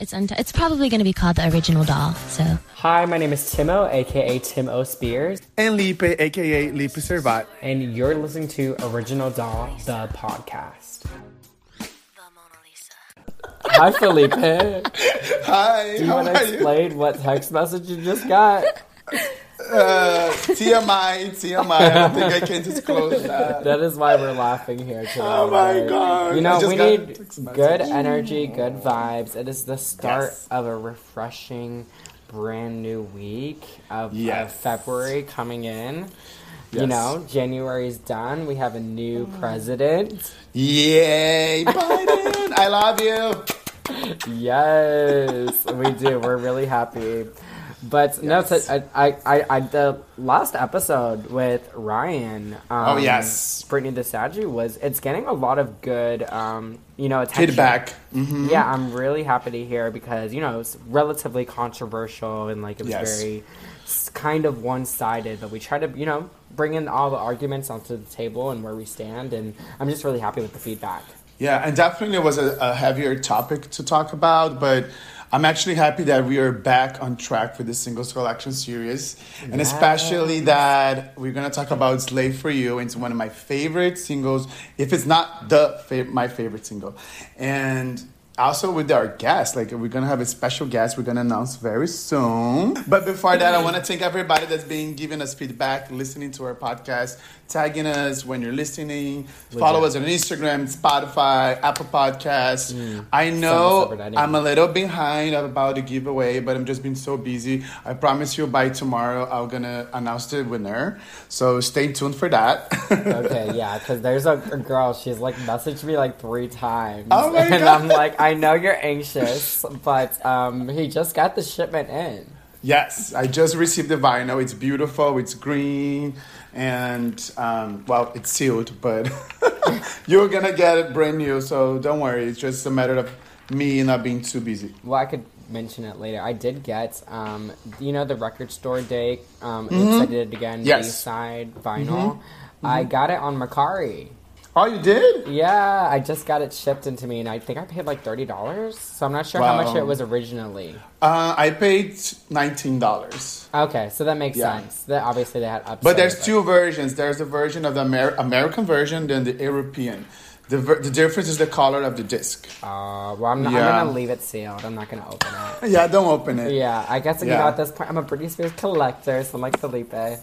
It's unti- it's probably going to be called the original doll. So Hi, my name is Timo, aka Tim O. Spears, And Lipe, aka Lipe Servat. and you're listening to Original Doll, the podcast. La Mona Lisa. Hi, Felipe. Hi. Do you want to are you? explain what text message you just got? Uh, TMI, TMI. I don't think I can disclose that. That is why we're laughing here today. Oh my right? God. You know, we need text good energy, good vibes. It is the start Yes. of a refreshing, brand new week of, of Yes. February coming in. You Yes. know, January's done. We have a new president. Yay, Biden! I love you. Yes, we do. We're really happy. But no, so I, I, I, I, the last episode with Ryan, um, Oh, yes. Brittany the statue was. It's getting a lot of good, um, you know, attention. Feedback. Mm-hmm. Yeah, I'm really happy to hear because you know it's relatively controversial and like it was Yes. very kind of one-sided. But we try to you know bring in all the arguments onto the table and where we stand, and I'm just really happy with the feedback. Yeah, and definitely it was a, a heavier topic to talk about, but I'm actually happy that we are back on track for the singles collection series, and especially that we're gonna talk about "Slave for You." It's one of my favorite singles, if it's not the my favorite single, and also with our guest, like we're gonna have a special guest we're gonna announce very soon. But before that, I want to thank everybody that's been giving us feedback, listening to our podcast, tagging us when you're listening. Follow us on Instagram, Spotify, Apple Podcasts. Mm. I know. I'm a little behind about the giveaway, but I'm just been so busy. I promise you by tomorrow I'm gonna announce the winner. So stay tuned for that. Okay, yeah, because there's a, a girl. She's like messaged me like three times, Oh and God. I'm like, I know you're anxious, but um, he just got the shipment in. Yes, I just received the vinyl. It's beautiful. It's green, and um, well, it's sealed, but you're gonna get it brand new. So don't worry. It's just a matter of me not being too busy. Well, I could mention it later. I did get, um, you know, the record store day. Um, Mm-hmm. I it again. Yes. B side vinyl. I got it on Mercari. Oh, you did? Yeah, I just got it shipped into me, and I think I paid like thirty dollars. So I'm not sure how much it was originally. Uh, I paid nineteen dollars. Okay, so that makes Yeah. sense. That obviously they had upsells. But there's two versions. There's a version of the Amer- American version, then the European. The, the difference is the color of the disc. Uh, well, I'm, not, Yeah. I'm gonna leave it sealed. I'm not gonna open it. Yeah, don't open it. Yeah, I guess you Yeah. know at this point I'm a Britney Spears collector, so I'm like Felipe.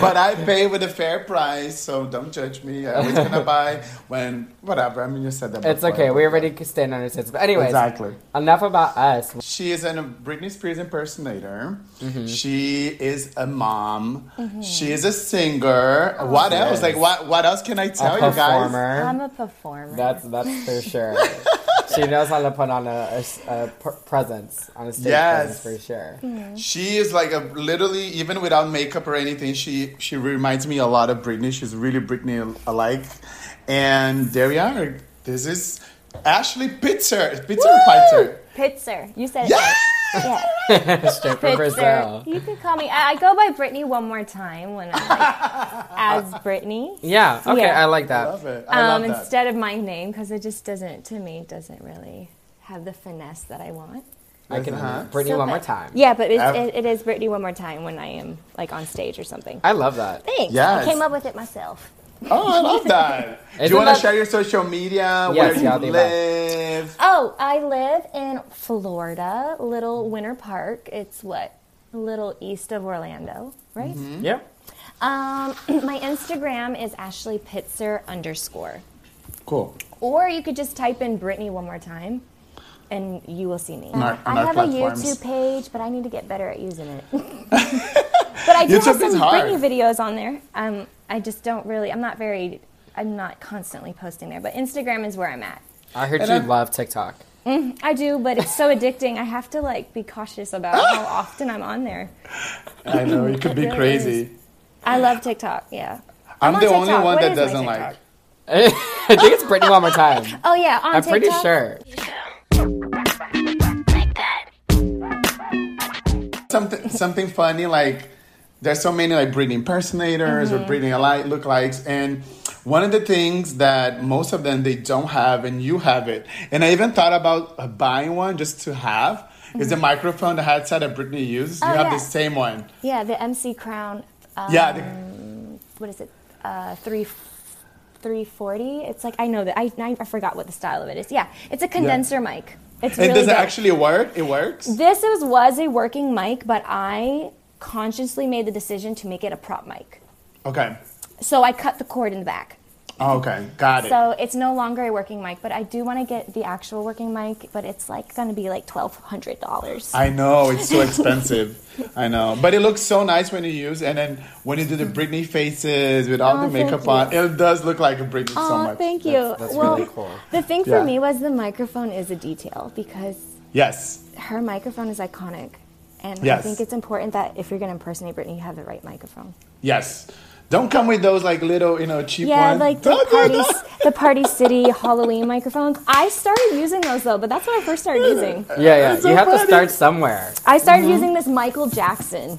But I pay with a fair price, so don't judge me. I was gonna buy when whatever. I mean, you said that. It's before. okay. We already stand on our sits. But anyways, Exactly. enough about us. She is a Britney Spears impersonator. Mm-hmm. She is a mom. She is a singer. what Yes. else? Like what? What else can I tell a you guys? Performer. I'm a performer. That's that's for sure. she knows how to put on a, a, a presence on a stage Yes. presence for sure. Mm-hmm. She is like a literally even without makeup or anything. She she reminds me a lot of Britney. She's really Britney alike. And there we are. This is Ashley Pitzer. Pitzer Pitzer? Pitzer. You said it Yeah. right. Yeah. Straight from Brazil. You can call me. I, I go by Brittany one more time when I'm like as Brittany. Yeah. Okay. Yeah. I like I that. love it. I Um, love that. instead of my name because it just doesn't to me doesn't really have the finesse that I want. I can Uh-huh. Brittany So, one more time. Yeah, but it's, it, it is Brittany one more time when I am like on stage or something. I love that. Thanks. Yes. I came up with it myself. Oh, I love that. Do you want to share your social media? Yes, where yeah, you do live? Oh, I live in Florida, Little Winter Park. It's what? A little east of Orlando, right? Yeah. Um, my Instagram is Ashley Pitzer underscore. Cool. Or you could just type in Brittany one more time and you will see me. On our- on I our have platforms. a YouTube page, but I need to get better at using it. but I do have YouTube is some hard. Brittany videos on there. Um, I just don't really, I'm not very, I'm not constantly posting there, but Instagram is where I'm at. I heard And you I- love TikTok. I do, but it's so addicting. I have to like be cautious about how often I'm on there. I know it could be really crazy. I love TikTok. Yeah. I'm, on the only one What that is my doesn't TikTok? like. I think it's Brittany one more time. Oh yeah, on I'm TikTok. pretty sure. Something something funny like there's so many like Britney impersonators Mm-hmm. or Britney alike lookalikes and one of the things that most of them they don't have and you have it and i even thought about buying one just to have is the microphone the headset that Britney uses you Oh, have yeah. the same one Yeah, the MC Crown. Um, yeah the, What is it? Uh, three. 340 it's like i know that I, I i forgot what the style of it is yeah it's a condenser mic it's and really does it good. actually work? It works? This was, was a working mic but i consciously made the decision to make it a prop mic. Okay. So i cut the cord in the back Oh, okay got it So it's no longer a working mic, but I do want to get the actual working mic, but it's like going to be like twelve hundred dollars. I know it's so expensive. I know, but it looks so nice when you use, and then when you do the Britney faces with all Oh, the makeup thank on, it does look like a Britney so Oh, much. thank you. That's- that's well, really cool. the thing for Yeah. me was the microphone is a detail because Yes, her microphone is iconic, and I think it's important that if you're going to impersonate Britney, you have the right microphone. yes. Don't come with those like little, you know, cheap Yeah, ones. Yeah, like the party, the Party City Halloween microphones. I started using those though, but that's what I first started using. Uh, yeah, yeah. It's so you have to start somewhere. I started mm-hmm. using this Michael Jackson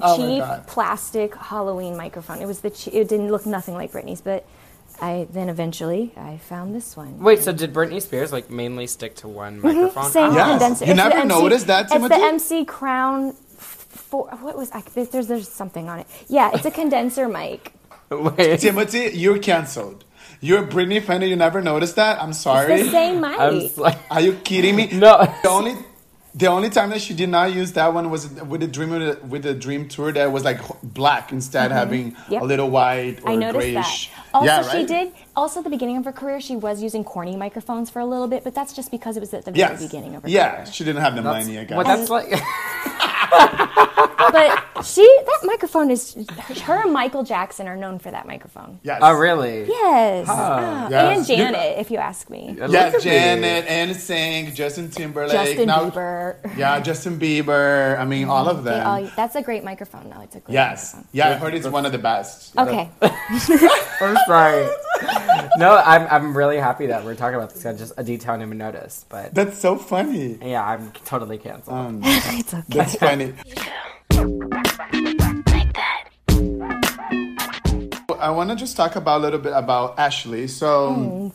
Oh cheap plastic Halloween microphone. It was the che- it didn't look nothing like Britney's, but I then eventually I found this one. Wait, so did Britney Spears like mainly stick to one mm-hmm. microphone? Same Oh. Yes. condenser. You It's never MC noticed that, It's the MC Crown. For, what was I, there's, there's there's something on it? Yeah, it's a condenser mic. Wait. Timothy, you're canceled. You're a Britney fan you never noticed that. I'm It's sorry. the same mic. I'm s- like, Are you kidding me? No. The only the only time that she did not use that one was with the dream with the dream tour that was like black instead having Mm-hmm. Yep. a little white or I noticed grayish. that. Also, yeah, she did. Also, at the beginning of her career, she was using corny microphones for a little bit, but that's just because it was at the very Yes. beginning of her yeah, career. she didn't have the that's, money. I guess. well, that's like. But she, that microphone is. Her and Michael Jackson are known for that microphone. yes. oh, really? Yes. Ah, Yes. And Janet, if you ask me. Look Yes, at me. Janet, NSYNC, Justin Timberlake, Justin now, Bieber. Yeah, Justin Bieber. I mean, all of They them. all, that's a great microphone. No, it's a great yes. microphone. Yeah, I heard it's one of the best. Okay. I'm sorry. no, I'm, I'm really happy that we're talking about this. I just a detail I didn't even notice, but That's so funny. yeah, I'm totally canceled. Um, it's okay. that's funny. I want to just talk about a little bit about Ashley. So,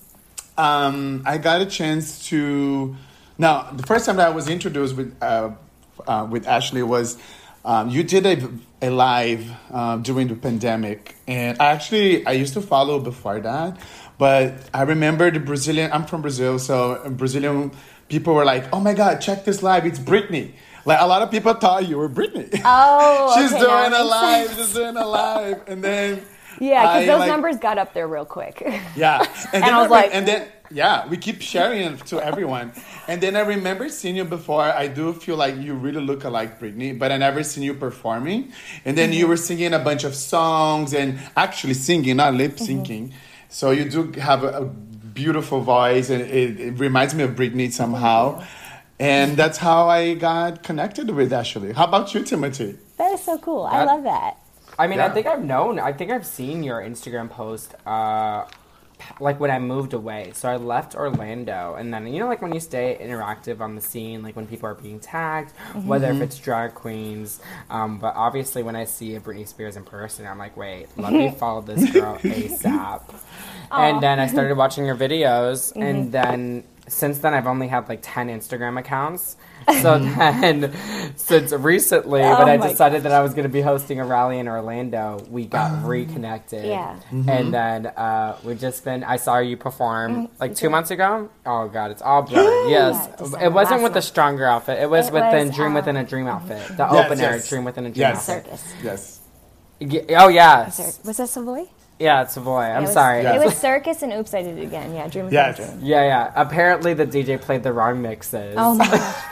um, I got a chance to. Now, the first time that I was introduced with uh, uh, with Ashley was um, you did a, a live um, during the pandemic, and I actually I used to follow before that, but I remember the Brazilian. I'm from Brazil, so Brazilian people were like, "Oh my God, check this live! It's Britney." Like a lot of people thought you were Britney. Oh, she's okay, doing a live. She's doing a live, and then Yeah, because those like- numbers got up there real quick. yeah, and, then I was re- like- and then yeah, we keep sharing it to everyone. And then I remember seeing you before. I do feel like you really look like Britney, but I never seen you performing. And then Mm-hmm. you were singing a bunch of songs and actually singing, not lip Mm-hmm. syncing. So you do have a, a beautiful voice, and it, it reminds me of Britney somehow. And that's how I got connected with Ashley. How about you, Timothy? that is so cool. I love that. I mean, I think I've known. I think I've seen your Instagram post. Uh, like when I moved away, so I left Orlando, and then you know, like when you stay interactive on the scene, like when people are being tagged, whether if it's drag queens. Um, but obviously, when I see a Britney Spears in person, I'm like, wait, let me follow this girl ASAP. And then I started watching your videos, and then since then I've only had like ten Instagram accounts. So then, since recently, when Oh I my decided that I was going to be hosting a rally in Orlando, we got reconnected. Yeah. And then uh, we've just been. I saw you perform like two months ago. Oh God, it's all blurred. yes, Yeah, it wasn't last with the stronger outfit. It was It with the was, Dream uh, Within a Dream outfit, the Yes, open air yes. Dream Within a Dream Yes. outfit. Circus. Yes. Oh yes, Was that Savoy? Yeah, it's Savoy. I'm It was- sorry. Yeah. It was circus and oops, I did it again. Yeah, dream. Within a Yes. Dream. Yeah, yeah. Apparently, the DJ played the wrong mixes. Oh my gosh.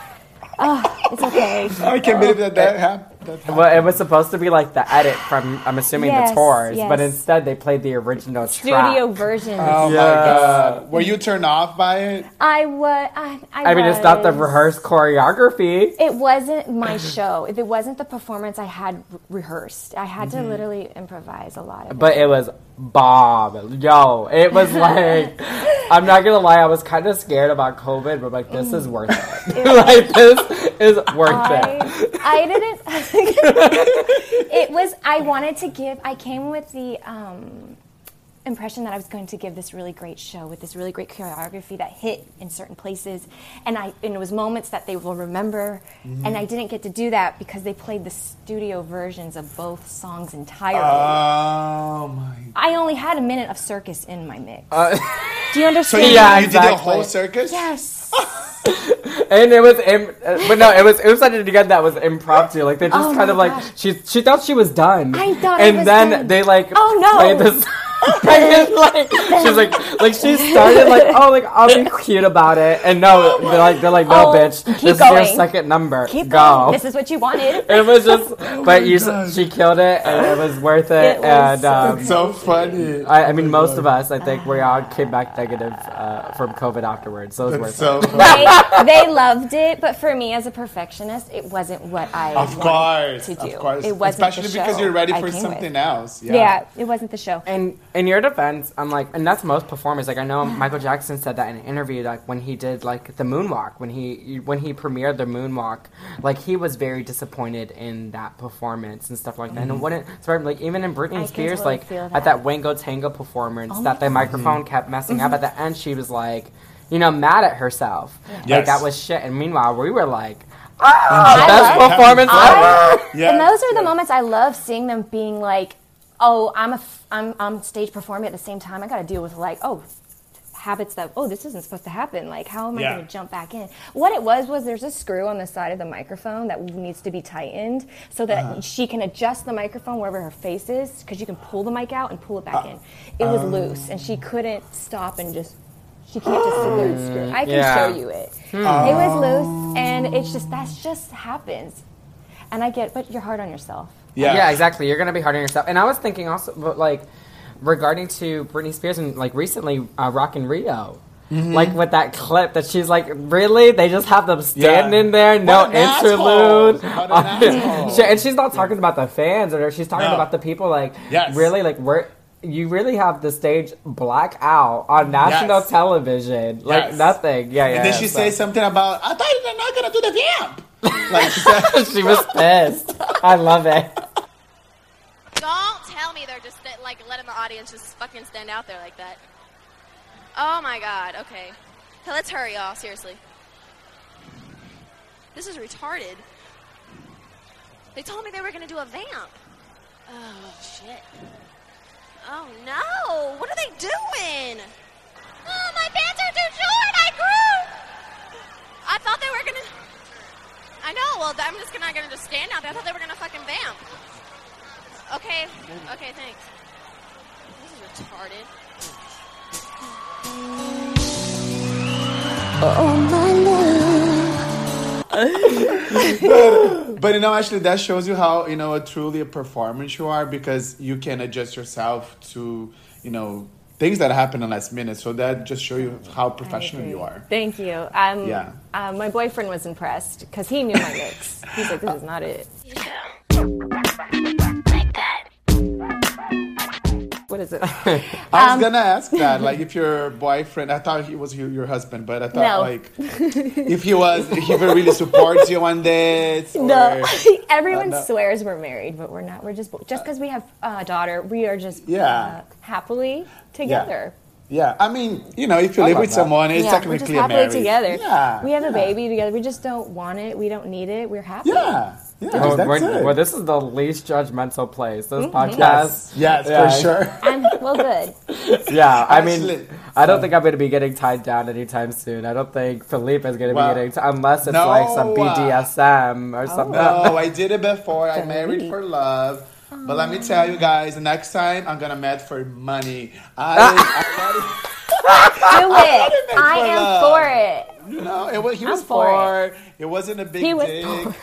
Oh, it's okay. I can't believe that that happened. That. Well, it was supposed to be like the edit from, I'm assuming, Yes, the tours, but instead they played the original Studio track. version. Oh Yeah. my god. Were you turned off by it? I was. I, I, I mean, it's not the rehearsed choreography. It wasn't my show. If it wasn't the performance I had re- rehearsed, I had Mm-hmm. to literally improvise a lot of it. But it was bomb. Yo, it was like, I'm not gonna lie, I was kind of scared about COVID, but like, this is worth it. like, this is worth it. I, I didn't. it was. I wanted to give. I came with the. Um, impression that I was going to give this really great show with this really great choreography that hit in certain places, and I and it was moments that they will remember, Mm-hmm. and I didn't get to do that because they played the studio versions of both songs entirely. Oh my. I only had a minute of circus in my mix. Uh, do you So understand? you, Yeah, you did a whole circus? Yes. and it was, im- uh, but no, it was it was something again that was impromptu. Like they just Oh kind my of like she she thought she was done. I thought I and was then done. they like Oh, no. Played this. and like she's like like she started like oh like I'll be cute about it and no they're like they're like no Oh, bitch keep this is your second number Keep go going. This is what you wanted. it was just but you God. she killed it and it was worth it, It was and so um, So funny. I, I mean most of us I think we all came back negative uh, from COVID afterwards so it was That's worth so it. funny. they, they loved it, but for me as a perfectionist, it wasn't what I Of wanted course, to do. of course. It wasn't Especially the because show you're ready for something with. else. Yeah. Yeah. it wasn't the show. And in your defense, I'm like, and that's most performers. Like I know Michael Jackson said that in an interview, like when he did like the moonwalk, when he when he premiered the moonwalk, like he was very disappointed in that performance and stuff like that. And it mm-hmm. wouldn't, so like even in Britney I Spears, totally like feel at that. that Wango Tango performance, Oh that my the microphone mm-hmm. kept messing up. At the mm-hmm. end, she was like, you know, mad at herself. Like Yes. that was shit. And meanwhile, we were like, Enjoy I ah, best love- performance I- ever. Yeah. And those are the moments I love seeing them being like, oh, I'm a f- I'm, I'm stage performing at the same time. I got to deal with like, oh, habits that oh this isn't supposed to happen. Like how am i Yeah. going to jump back in? What it was was there's a screw on the side of the microphone that needs to be tightened so that Uh-huh. she can adjust the microphone wherever her face is because you can pull the mic out and pull it Uh, back in. It was loose and she couldn't stop and just she can't just sit there and screw. I can Yeah. show you it. It was loose and it's just that's just happens and i get but you're hard on yourself Yeah. Yeah, exactly. You're gonna be hard on yourself. And I was thinking also, but like regarding to Britney Spears and like recently, uh, Rock in Rio. Mm-hmm. Like with that clip that she's like, really? They just have them standing there, no What an interlude. What an and she's not talking about the fans, or she's talking No. about the people. Like, Yes. really, like we're. You really have the stage black out on national Yes. television, like Yes. nothing. Yeah, yeah. And then yeah, she so- says something about, I thought they're not going to do the vamp. Like she was pissed. I love it. Don't tell me they're just like letting the audience just fucking stand out there like that. Oh my god, okay. Hey, let's hurry, y'all, seriously. This is retarded. They told me they were gonna do a vamp. Oh, shit. Oh no! What are they doing? Oh, my pants are too short! I grew! I thought they were gonna. I know, well, I'm just not gonna just stand out there. I thought they were gonna fucking vamp. Okay, okay, thanks. This is retarded. Oh my love. but you know, actually, that shows you how, you know, a truly a performance you are because you can adjust yourself to, you know, things that happen in last minute. So that just show you how professional you are. Thank you. Um, Yeah. um, my boyfriend was impressed because he knew my mix. He's like, this is not it. What is it? I Um, was gonna ask that, like, if your boyfriend, I thought he was your, your husband, but I thought, No. like, if he was, if he really supports you on this. Or, no, everyone no. swears we're married, but we're not. We're just just because we have uh, a daughter, we are just Yeah. uh, happily together. Yeah, I mean, you know, if you I live with that. someone, it's yeah, we're technically just a happily marriage. together. Yeah, we have a baby together. We just don't want it. We don't need it. We're happy. Yeah, yeah, Oh, that's it. well, this is the least judgmental place. This Mm-hmm. podcast. yes, yes, Yeah. for sure. I'm well, good. Yeah, I mean, Actually, I don't think I'm going to be getting tied down anytime soon. I don't think Philippe is going to Well, be getting t- unless it's no, like some uh, BDSM or something. No, I did it before. I married for love. But let me tell you guys, the next time I'm gonna met for money. I, ah. Do it. it I for am love. for it. I you know, it was he I'm was for poor. It. wasn't a big He was dick. poor.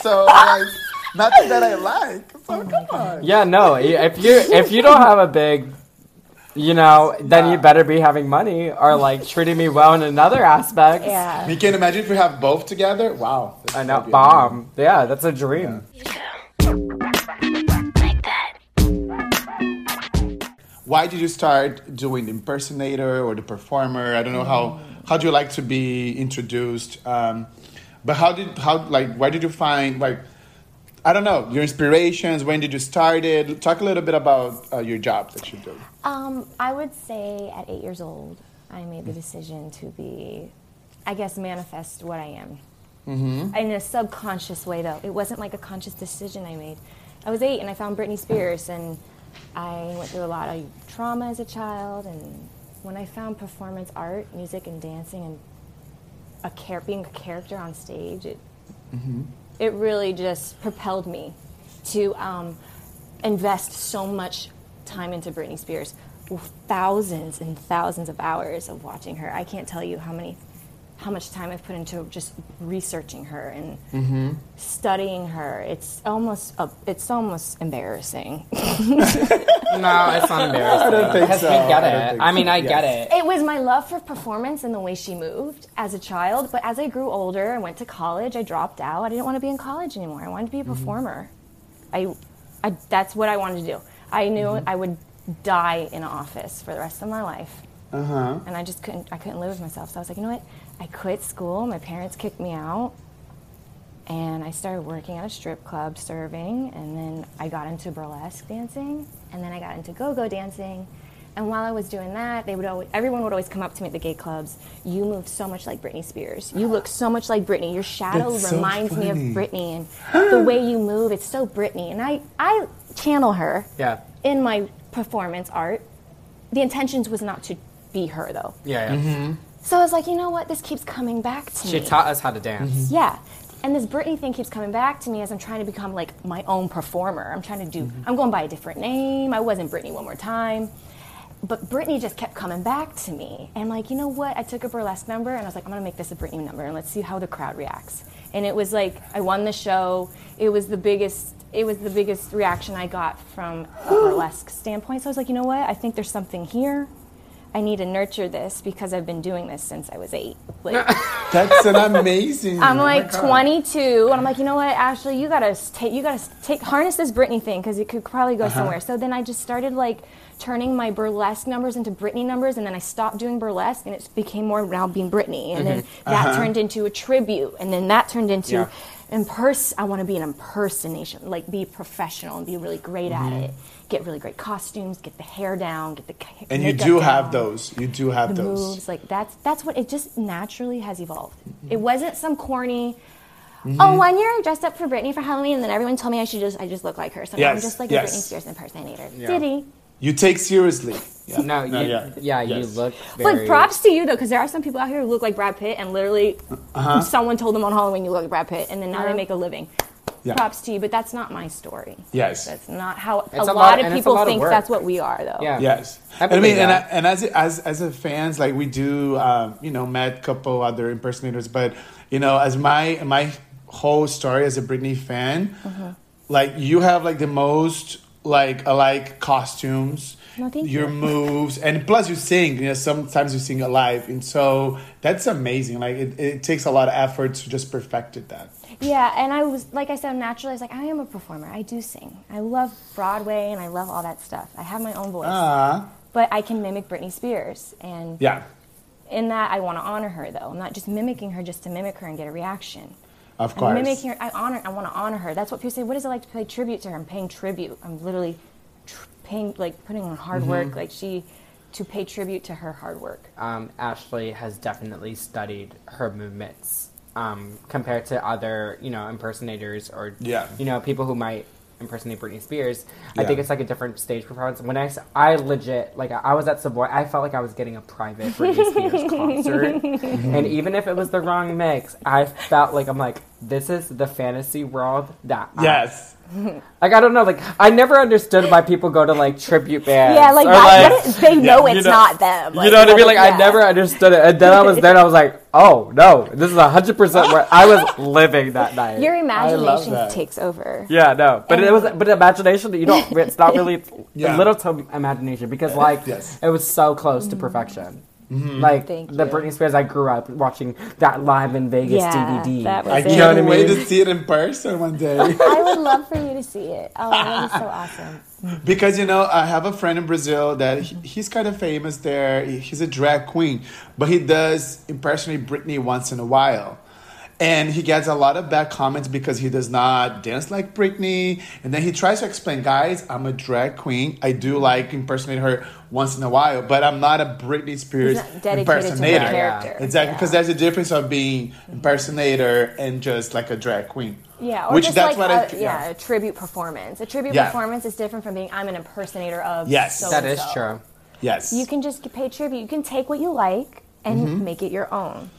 So like, nothing that I like. So come on. Yeah, no. If you if you don't have a big, you know, then you better be having money or like treating me well in another aspect. Yeah. You can imagine if we have both together. Wow. I know, That'd be bomb. Yeah, that's a dream. Why did you start doing the impersonator or the performer? I don't know how how do you like to be introduced? Um, but how did how like why did you find like I don't know your inspirations. When did you start it? Talk a little bit about uh, your job that you do. Um, I would say at eight years old, I made the decision to be, I guess, manifest what I am. Mm-hmm. In a subconscious way, though. It wasn't like a conscious decision I made. I was eight and I found Britney Spears, and I went through a lot of trauma as a child. And when I found performance art, music, and dancing, and a char- being a character on stage, it it really just propelled me to um, invest so much time into Britney Spears. Thousands and thousands of hours of watching her. I can't tell you how many, how much time I've put into just researching her and mm-hmm. studying her. It's almost, a, it's almost embarrassing. No, it's not embarrassing. I don't think so. we get I it. think I mean, so. I get it. It was my love for performance and the way she moved as a child. But as I grew older and went to college, I dropped out. I didn't want to be in college anymore. I wanted to be a mm-hmm. performer. I, I, that's what I wanted to do. I knew mm-hmm. I would die in an office for the rest of my life. Uh huh. And I just couldn't, I couldn't live with myself. So I was like, you know what? I quit school. My parents kicked me out. And I started working at a strip club serving. And then I got into burlesque dancing. And then I got into go go dancing. And while I was doing that, they would always, everyone would always come up to me at the gay clubs. You move so much like Britney Spears. You look so much like Britney. Your shadow That's so reminds me of. Britney. And the way you move, it's so Britney. And I, I channel her Yeah. in my performance art. The intentions was not to be her though. Yeah, yeah. Mm-hmm. So I was like, you know what? This keeps coming back to me. She me. taught us how to dance. Mm-hmm. yeah. And this Britney thing keeps coming back to me as I'm trying to become like my own performer. I'm trying to do, mm-hmm. I'm going by a different name. I wasn't Britney one more time. But Britney just kept coming back to me. And like, you know what? I took a burlesque number and I was like, I'm gonna make this a Britney number and let's see how the crowd reacts. And it was like, I won the show. It was the biggest, it was the biggest reaction I got from a burlesque standpoint. So I was like, you know what? I think there's something here. I need to nurture this because I've been doing this since I was eight. Like, That's an amazing. I'm oh like God. 22, and I'm like, you know what, Ashley, you gotta take, you gotta take, harness this Britney thing because it could probably go Uh-huh. somewhere. So then I just started like turning my burlesque numbers into Britney numbers, and then I stopped doing burlesque, and it became more now being Britney, and then mm-hmm. that uh-huh. turned into a tribute, and then that turned into. Yeah. Impers- I want to be an impersonation, like be professional and be really great at mm-hmm. it. Get really great costumes, get the hair down, get the ca- And you makeup do have those. You do have the those. moves like that's that's what it just naturally has evolved Mm-hmm. it wasn't some corny oh one year i dressed up for britney for halloween and then everyone told me i should just i just look like her so now i'm just like yes. a britney spears impersonator Yeah. diddy You take seriously. Yeah. No, you, yeah. yeah. you look very. but props to you though because there are some people out here who look like brad pitt and literally Uh-huh. someone told them on halloween you look like brad pitt and then now they make a living Yeah. props to you but that's not my story Yes. that's not how It's a, a lot, lot- of and it's a people lot of think work. that's what we are though Yeah. Yes, I and I mean, and, I, and as as as a fans, like we do, um, you know, met a couple other impersonators, but you know, as my my whole story as a Britney fan, Mm-hmm. like you have like the most like alike costumes, No, thank your you. moves, and plus you sing. You know, sometimes you sing alive and so that's amazing. Like it, it takes a lot of effort to just perfect it. That Yeah, and I was like I said naturally. I was like, I am a performer. I do sing. I love Broadway and I love all that stuff. I have my own voice, ah, but I can mimic Britney Spears, and yeah, in that I want to honor her. Though I'm not just mimicking her just to mimic her and get a reaction. of course, I'm course. mimicking her. I honor. I want to honor her. That's what people say. What is it like to pay tribute to her? I'm paying tribute. I'm literally tr- paying, like putting on hard Mm-hmm. work. Like she, to pay tribute to her hard work. um, Ashley has definitely studied her movements um, compared to other, you know, impersonators or, Yeah. you know, people who might impersonate Britney Spears. I think it's like a different stage performance. When I, I legit, like, I was at Savoy, I felt like I was getting a private Britney Spears concert. and even if it was the wrong mix, I felt like, I'm like, this is the fantasy world that I- Yes. like I don't know, like I never understood why people go to like tribute bands. Yeah, like, or, why- what is- they know you it's not them. you know what I mean? is- Like I never understood it, and then I was there, I was like, oh no, this is hundred percent where I was living that night. Your love imagination takes over. yeah, no, but it was, but imagination, that you don't. It's not really Yeah. little to imagination because like Yes. it was so close to mm. perfection. Mm-hmm. Like Thank the you. Britney Spears, I grew up watching that live in Vegas Yeah, DVD. that was I it. can't You know what I wait mean? to see it in person one day. I would love for you to see it. Oh, that would be so awesome. Because you know, I have a friend in Brazil that he, mm-hmm. he's kind of famous there. He's a drag queen, but he does impersonate Britney once in a while. And he gets a lot of bad comments because he does not dance like Britney. And then he tries to explain, guys, I'm a drag queen. I do like impersonate her once in a while, but I'm not a Britney Spears He's to impersonator. character. Exactly, Yeah. because there's a difference of being impersonator and just like a drag queen. Yeah, or Which just that's like what a, I yeah, a tribute performance. A tribute Yeah. performance is different from being I'm an impersonator of. Yes. so That and is so. true. Yes. You can just pay tribute. You can take what you like and Mm-hmm. make it your own.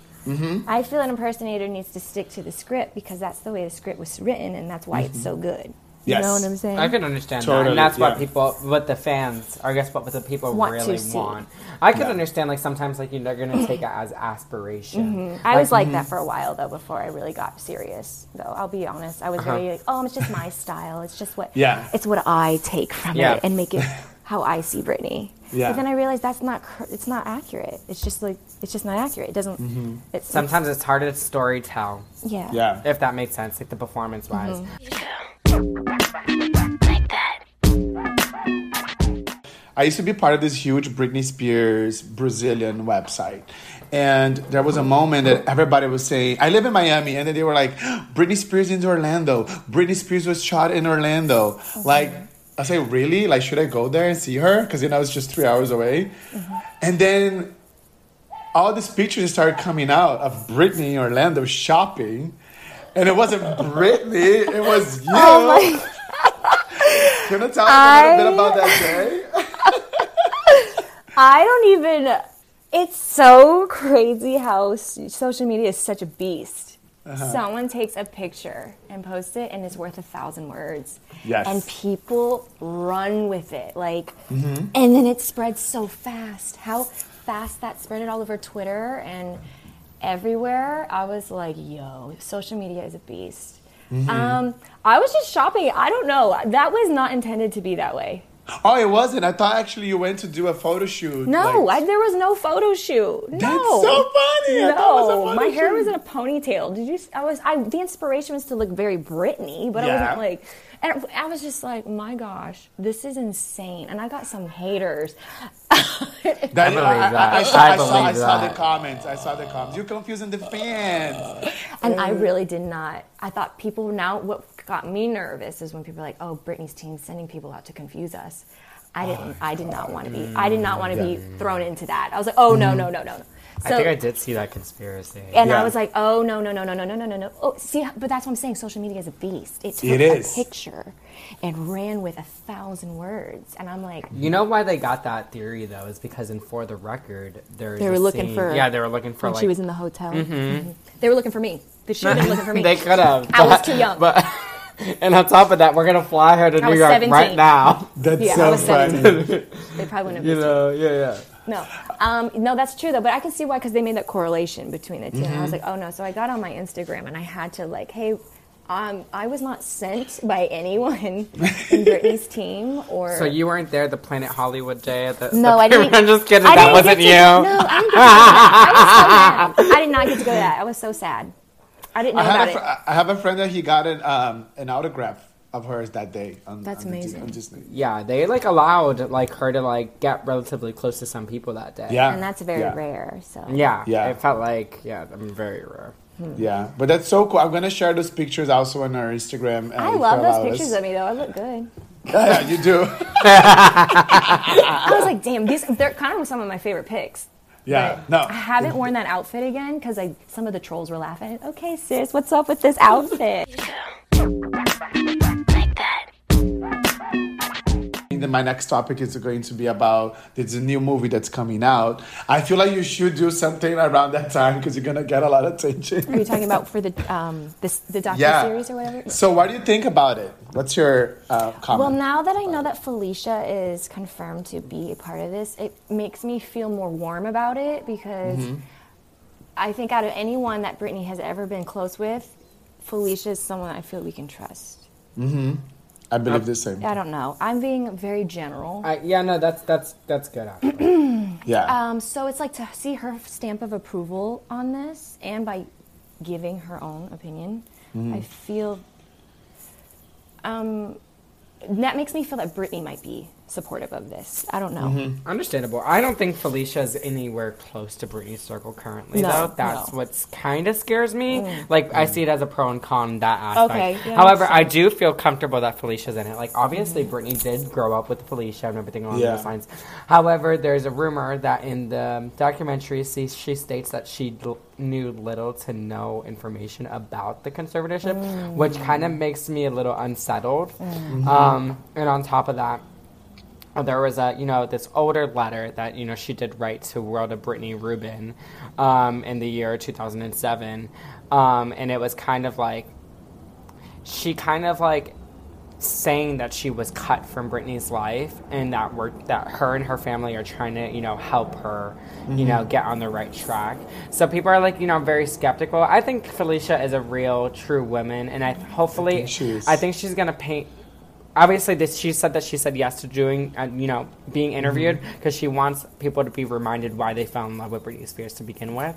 I feel an impersonator needs to stick to the script because that's the way the script was written, and that's why it's so good. You Mm-hmm. Yes. know what I'm saying? I can understand that, and that's what people, what the fans, I guess what the people Want to really see. want. I can Yeah. understand, like sometimes, like you know, they're gonna take it as aspiration. I was like mm-hmm. that for a while though before I really got serious. Though I'll be honest, I was Uh-huh. very like, oh, it's just my style. It's just what Yeah. it's what I take from Yeah. it and make it how I see Britney. Yeah. But then I realized that's not it's not accurate. It's just like it's just not accurate. It doesn't. It's Sometimes it's hard to story tell, yeah. Mm-hmm. yeah. if that makes sense, like the performance wise. I used to be part of this huge Britney Spears Brazilian website. And there was a moment that everybody was saying, I live in Miami, and then they were like, Britney Spears in Orlando. Britney Spears was shot in Orlando. Like, I say, really? Like, should I go there and see her? Because, you know, it's just three hours away. Mm-hmm. And then all these pictures started coming out of Britney in Orlando shopping. And it wasn't Britney, it was oh you. Oh my Can you tell us a little bit about that day? I don't even. It's so crazy how social media is such a beast. Uh-huh. Someone takes a picture and posts it, and it's worth a thousand words. Yes. And people run with it, like, Mm-hmm. and then it spreads so fast. How fast that spread it all over Twitter and everywhere. I was like, "Yo, social media is a beast." Mm-hmm. Um, I was just shopping. I don't know. That was not intended to be that way. Oh, it wasn't. I thought actually you went to do a photo shoot. No, like- I, there was no photo shoot. No. That's so funny. I thought it was a No, photo my hair was in a ponytail. Did you? I was. I the inspiration was to look very Britney, but I wasn't like. And I was just like, my gosh, this is insane. And I got some haters. That, I, believe I, that. I, saw, I I, saw, I saw the comments. I saw the comments. You're confusing the fans. And I really did not. I thought people now. What got me nervous is when people are like, "Oh, Britney's team sending people out to confuse us." I didn't. I did not want to be. I did not want to be thrown into that. I was like, "Oh no, no, no, no, no." I think I did see that conspiracy. And Yeah. I was like, oh no no no no no no no no no. Oh, see, but that's what I'm saying. Social media is a beast. It took It a picture and ran with a thousand words, and I'm like, You know why they got that theory though is because in For the Record there's They a were looking scene- for- yeah they were looking for when like she was in the hotel, Mhm. they were looking for me. They should have been looking for me. they could have I was too young. but and on top of that we're gonna fly her to New York 17. right now That's Yeah, I so was funny. They probably wouldn't have. you know yeah yeah. No, um, no, that's true though. But I can see why because they made that correlation between the 2 And I Mm-hmm. was like, oh no. So I got on my Instagram and I had to like, hey. Um, I was not sent by anyone in Britney's team, or so you weren't there the Planet Hollywood day at the No, the- I didn't. I'm just kidding I that wasn't get you to, No, I didn't get to go to that. I was so mad. I did not get to go to that. I was so sad. I didn't know I, had about a fr- it. I have a friend that he got an, um, an autograph of hers that day. On, That's on the- amazing. on Disney. yeah they like allowed like her to like get relatively close to some people that day Yeah. And that's very yeah. rare. So yeah Yeah. it felt like yeah I'm very rare Yeah, but that's so cool. I'm gonna share those pictures also on our Instagram. uh, I love those pictures us. of me though. I look good. Yeah, you do. I was like, damn, these they're kind of some of my favorite pics. Yeah, But no. I haven't worn that outfit again because I some of the trolls were laughing. Okay, sis, what's up with this outfit? And then my next topic is going to be about there's a new movie that's coming out. I feel like you should do something around that time because you're gonna get a lot of attention. Are you talking about for the um this the docu Yeah. series or whatever? So, what do you think about it? What's your uh, comment? Well, now that I know that Felicia is confirmed to be a part of this, it makes me feel more warm about it because Mm-hmm. I think out of anyone that Britney has ever been close with, Felicia is someone I feel we can trust. I believe the same. I don't know. I'm being very general. I, yeah no that's that's that's good actually Yeah. Um, so it's like to see her stamp of approval on this, and by giving her own opinion, I feel um, that makes me feel that Britney might be supportive of this. I don't know. Mm-hmm. Understandable. I don't think Felicia is anywhere close to Britney's circle currently, No, though. That's no. Mm. what's kind of scares me. Like, I see it as a pro and con that aspect. Okay, yeah, However, I do feel comfortable that Felicia's in it. Like, obviously, Mm-hmm. Britney did grow up with Felicia and everything along Yeah. those lines. However, there's a rumor that in the documentary, she, she states that she l- knew little to no information about the conservatorship, which kind of makes me a little unsettled. Um, and on top of that, there was a you know this older letter that you know she did write to World of Brittany Rubin um, in the year 2007, um, and it was kind of like she kind of like saying that she was cut from Britney's life and that we're that her and her family are trying to you know help her you know get on the right track. So people are like you know very skeptical. I think Felicia is a real true woman, and I hopefully think she. I think she's gonna paint obviously this she said that she said yes to doing uh, you know being interviewed because she wants people to be reminded why they fell in love with Britney Spears to begin with.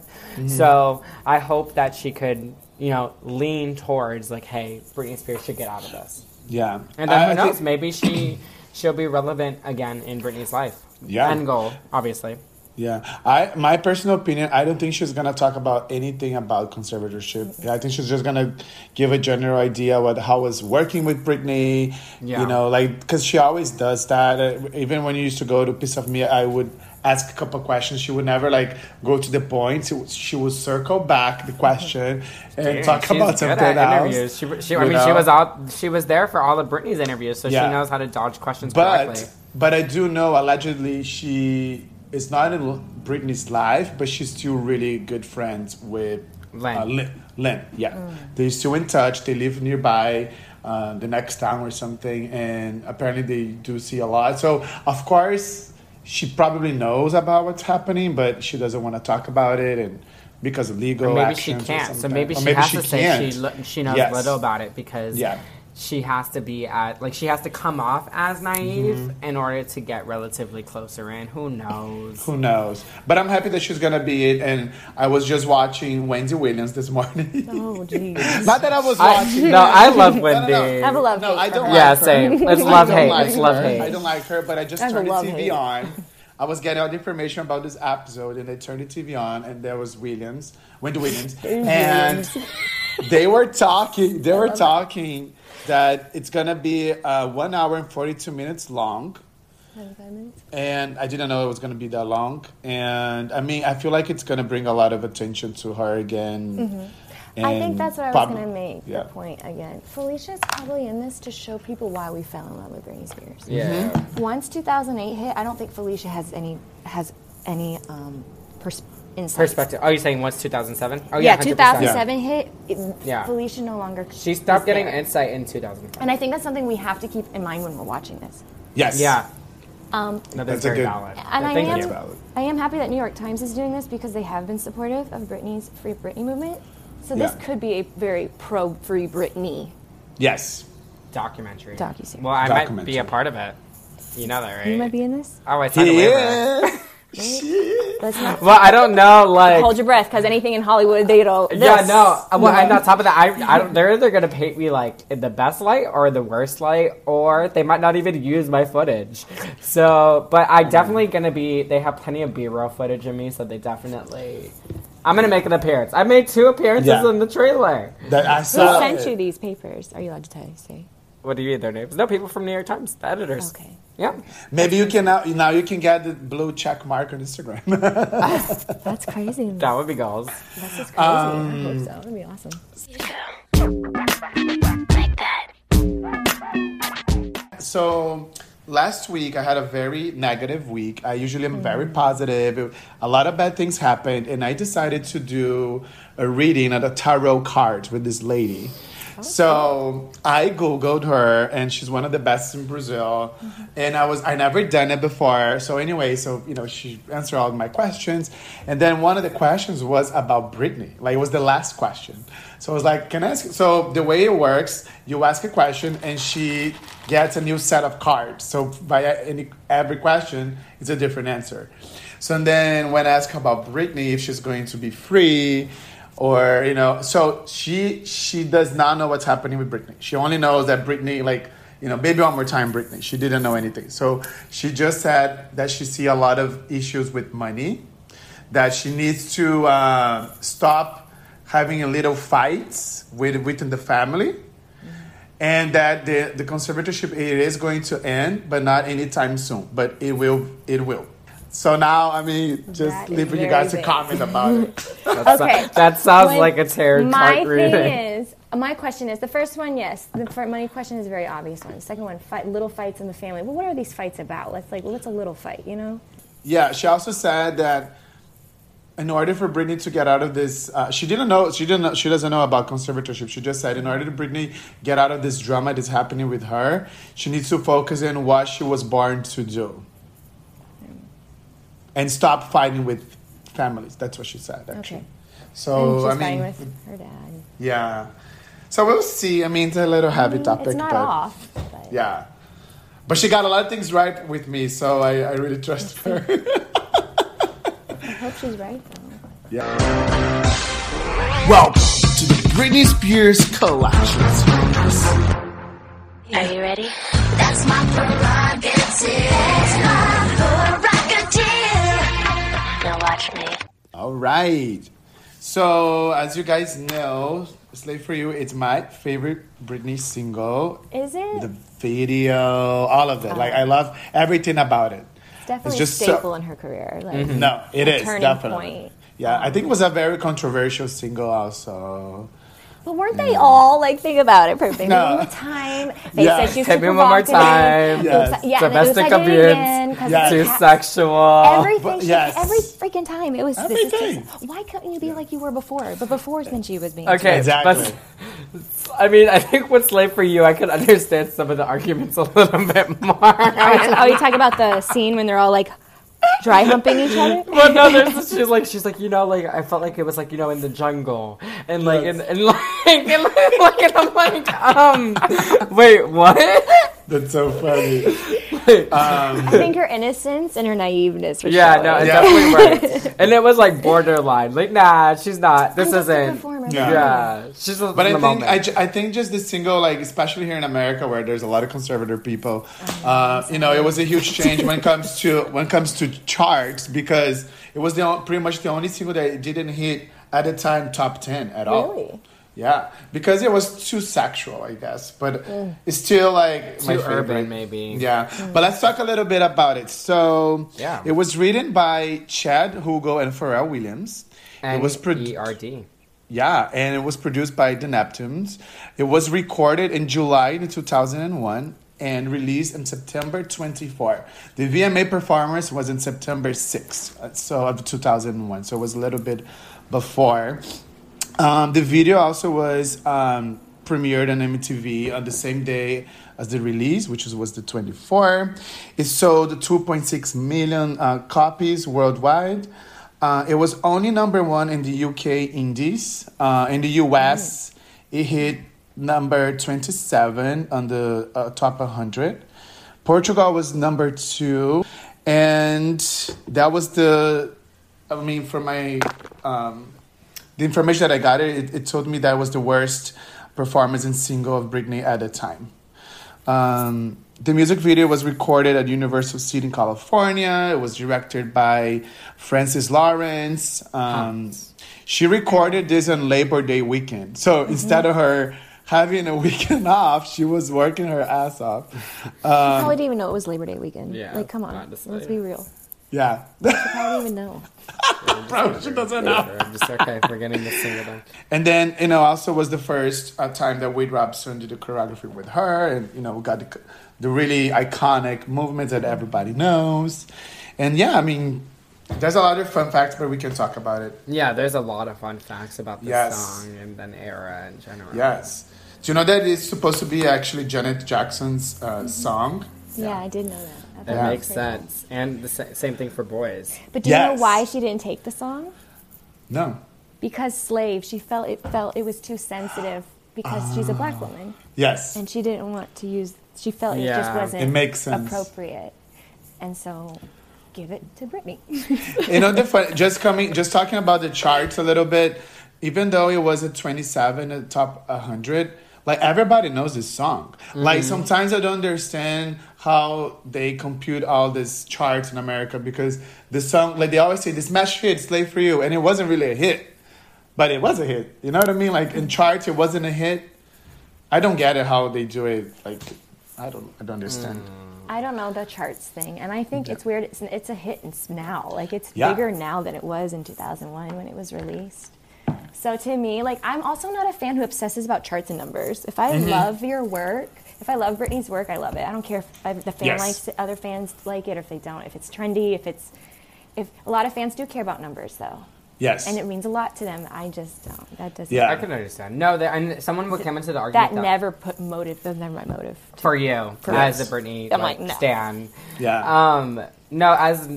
So I hope that she could you know lean towards like hey Britney Spears should get out of this. Yeah. And then I- who knows think- maybe she she'll be relevant again in Britney's life. Yeah. End goal obviously. Yeah, I my personal opinion, I don't think she's gonna talk about anything about conservatorship. I think she's just gonna give a general idea what how was working with Britney. Yeah. You know, like because she always does that. Uh, even when you used to go to Piece of Me, I would ask a couple questions. She would never like go to the point. She, would- circle back the question and Dude, talk about something else. interviews. She, she, I mean, she was all she was there for all of Britney's interviews, so Yeah. she knows how to dodge questions But correctly. but I do know allegedly she is not in Britney's life, but she's still really good friends with Len. Uh, Lynne. Lynne, yeah, they're still in touch. They live nearby, uh, the next town or something, and apparently they do see a lot. So of course she probably knows about what's happening, but she doesn't want to talk about it and. Because of legal Or maybe she actions or can't. So maybe Or she maybe has she to say can't. she lo- she knows Yes. little about it because Yeah. She has to be at like she has to come off as naive Mm-hmm. in order to get relatively closer in. Who knows? Who knows? But I'm happy that she's gonna be it. And I was just watching Wendy Williams this morning. Oh, jeez. Not that I was I, watching. no, I love No, no, Wendy. no. I have a love No, hate I don't like her. Yeah, like her. same. It's I love don't hate. like It's love her. hate. I don't like her, but I just I turned the TV hate. on. I was getting all the information about this episode, and I turned the TV on, and there was Williams, Wendy Williams, and they were talking. They were talking that it's gonna be uh, one hour and forty-two minutes long. 25 minutes? And I didn't know it was going to be that long. And I mean, I feel like it's going to bring a lot of attention to her again. Mm-hmm. I think that's what I was prob- going to make yeah. the point again. Felicia's probably in this to show people why we fell in love with Britney Spears. Yeah. Mm-hmm. Once 2008 hit, I don't think Felicia has any has any um, pers- insight. Perspective. Oh, you're saying once 2007? Oh Yeah, 100%. 2007 hit. It, Yeah. Felicia no longer. She stopped getting there. insight in 2005. And I think that's something we have to keep in mind when we're watching this. Yes. Yeah. Um, No, That's that's, a very good- valid. and I am, valid. I am happy that New York Times is doing this because they have been supportive of Britney's Free Britney movement. So this Yeah. could be a very pro Free Britney. Yes. Documentary. Docuseries. Well, I might be a part of it. You know that, right? You might be in this. Oh, I signed a waiver. Yeah. Shit. Let's not Well, I don't know, like. hold your breath because anything in Hollywood they don't. Yeah, no. Uh, well, and on top of that, I, I don't, they're either gonna paint me like in the best light or the worst light, or they might not even use my footage. So, but I definitely mm. gonna be. They have plenty of B-roll footage of me, so they definitely. I'm gonna make an appearance. I made two appearances Yeah. in the trailer. That I Who sent you these papers? Are you allowed to tell, say? What do you mean their names? No, people from New York Times, the editors. Okay. Yeah. Maybe you can now. Now you can get the blue check mark on Instagram. That's crazy. That would be goals. That's just crazy. I hope um, so. That'd be awesome. Like that. so last week I had a very negative week. I usually am very mm-hmm. positive. A lot of bad things happened, and I decided to do a reading at a tarot card with this lady. So I googled her, and she's one of the best in Brazil. Mm-hmm. And I was I never done it before. So anyway, so you know she answered all my questions, and then one of the questions was about Britney. Like it was the last question. So I was like, can I ask? So the way it works, you ask a question, and she gets a new set of cards. So by any every question, it's a different answer. So and then when I asked about Britney, if she's going to be free, or you know, so she she does not know what's happening with Britney. She only knows that Britney like you know, baby one more time, Britney. She didn't know anything. So she just said that she see a lot of issues with money, that she needs to uh, stop having a little fights with within the family, and that the the conservatorship it is going to end, but not anytime soon. But it will. It will. So now, I mean, just That is leave for you very guys to comment about it. That's Okay. that sounds When- like a tarot My card reading. thing is, my question is the first one, yes, the money question is a very obvious one. The second one, fight, little fights in the family. Well, what are these fights about? Let's like, what's a little fight? You know? Yeah, she also said that in order for Britney to get out of this, uh, she didn't know. She didn't. Know, she doesn't know about conservatorship. She just said in order to Britney get out of this drama that's happening with her, she needs to focus in what she was born to do, and stop fighting with families. That's what she said. Actually. Okay. So she's I fighting mean, with her dad. yeah. So we'll see. I mean, it's a little heavy mm, topic, It's not but off. But yeah. But she got a lot of things right with me, so I, I really trust her. I hope she's right. Though. Yeah. Welcome to the Britney Spears collection series. Are you ready? That's my prerogative. All right. So, as you guys know, Slave for You, it's my favorite Britney single. Is it? The video, all of it. Like, I love everything about it. It's definitely just a staple in her career. Like, mm-hmm. No, it is definitely. point. Yeah, I think it um, was a very controversial single, also. But weren't they all like think about it? Perfect. No. One time. They Yeah. said she's Hit me one more time. Yes. like- yeah, and it was Domestic like abuse. again, 'cause Yes. of Too sexual. Everything, But- she, yes. every freaking time it was. This is Everything. just, why couldn't you be like you were before? But before then she was being. Okay, Exactly. but I mean, I think what's late for you, I could understand some of the arguments a little bit more. Oh, you- oh, you talk about the scene when they're all like dry humping each other. Well, no, there's she's like she's like you know like I felt like it was like you know in the jungle and like and, and like and like and I'm like um wait what That's so funny. I think her innocence and her naiveness. Was yeah showing. no it's Yeah. definitely right and it was like borderline like nah she's not this I'm just a isn't performer. Yeah. yeah she's just But in I the think moment. I, ju- I think just the single, like especially here in America, where there's a lot of conservative people, uh, you know, it was a huge change when it comes to when it comes to charts because it was the pretty much the only single that didn't hit at the time top ten at all. Really? Yeah, because it was too sexual, I guess. But mm. it's still like my Too favorite. urban, maybe. Yeah, mm. but let's talk a little bit about it. So, Yeah. it was written by Chad Hugo and Pharrell Williams. and it was pro- ERD yeah, and it was produced by the Neptunes. It was recorded in July in 2001 and released in September 24. The VMA performance was in September 6, uh, so of 2001. So it was a little bit before. Um, the video also was um, premiered on MTV on the same day as the release, which was, the 24. It sold 2.6 million uh, copies worldwide. Uh, it was only number one in the UK Indies. Uh, in the US, it hit number 27 on the uh, top 100. Portugal was number two. And that was the, I mean, for my, um, the information that I got, it, it told me that was the worst performance in single of Britney at the time. Um, the music video was recorded at Universal City in California. It was directed by Francis Lawrence. Um, she recorded this on Labor Day weekend. So instead of her having a weekend off, she was working her ass off. Probably didn't even know it was Labor Day weekend. Yeah, like come on, let's be real. Yeah. Probably didn't even know. Bro, she doesn't know. I'm just okay if we're getting this single done And then, you know, also was the first uh, time that Wade Robson did the choreography with her. And, you know, we got the, the really iconic movements that everybody knows. And yeah, I mean, there's a lot of fun facts, but we can talk about it. yeah there's a lot of fun facts about this Yes. song and then era in general Yes. Do you know that it's supposed to be actually Janet Jackson's uh, song? Yeah, I did know that. I It Yeah. makes sense. And the sa- same thing for boys. But do you Yes. know why she didn't take the song? No. Because slave, she felt it felt it was too sensitive because she's a black woman Yes. and she didn't want to use. She felt it just wasn't It makes sense. appropriate, and so give it to Britney. you know the fun, just coming just talking about the charts a little bit even though it was at 27 at top 100 like everybody knows this song. Mm-hmm. Like sometimes I don't understand how they compute all these charts in America because the song, like they always say, the smash hit, "Slave for You," and it wasn't really a hit, but it was a hit. You know what I mean? Like in charts, it wasn't a hit. I don't get it how they do it. Like I don't, I don't understand. I don't know the charts thing, and I think it's weird. It's, it's a hit now, like it's Yeah. bigger now than it was in 2001 when it was released. So to me, like I'm also not a fan who obsesses about charts and numbers. If Mm-hmm. I love your work, if I love Britney's work, I love it. I don't care if I, the fan Yes. likes it, other fans like it, or if they don't. If it's trendy, if it's if a lot of fans do care about numbers though, Yes. and it means a lot to them. I just don't. That doesn't. Yeah. I can understand. No, there, and someone would come into the argument That never put motive. That's never my motive. for you as a Britney I'm like, like, no. stan. yeah. Um, no, as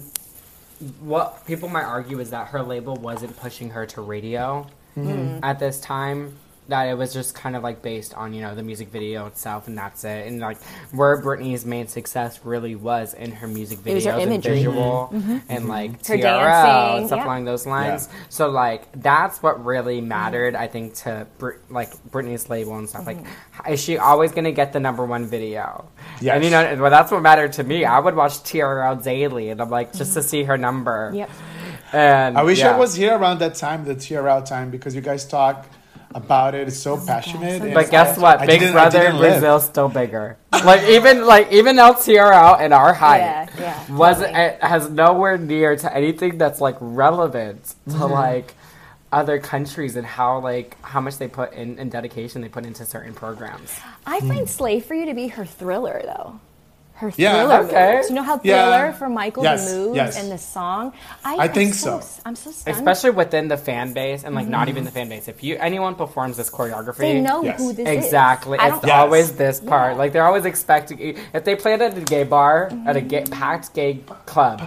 what people might argue is that her label wasn't pushing her to radio Mm-hmm. at this time. That it was just kind of like based on you know the music video itself, and that's it. And like where Britney's main success really was in her music videos, her and imagery. Mm-hmm. visual, and like Her TRL dancing, and stuff yeah. along those lines. So like that's what really mattered, I think, to Brit- like Britney's label and stuff. Like, Mm-hmm. is she always gonna get the number one video? Yes. And you know, well, that's what mattered to me. I would watch TRL daily, and I'm like, just to see her number. Yep. And I wish yeah. I was here around that time, the TRL time, because you guys talk about it. It's so passionate. and But guess I- what? I Big Brother didn't in live. Brazil's still bigger. like even like even now TRL and our height Yeah, yeah, was totally. it has nowhere near to anything that's like relevant to Mm-hmm. like other countries and how like how much they put in and dedication they put into certain programs. I find Slave for You to be her thriller, though. Her Yeah, thriller okay. moves. You know how Yeah. Thriller for Michael Yes, the moves yes. and the song. I, I think so. so. I'm so stunned. Especially within the fan base and like not even the fan base. If you anyone performs this choreography, they know Yes. who this Exactly. is. I It's don't, Yes. always this part. Yeah. Like they're always expecting if they played at a gay bar at a gay, packed gay club,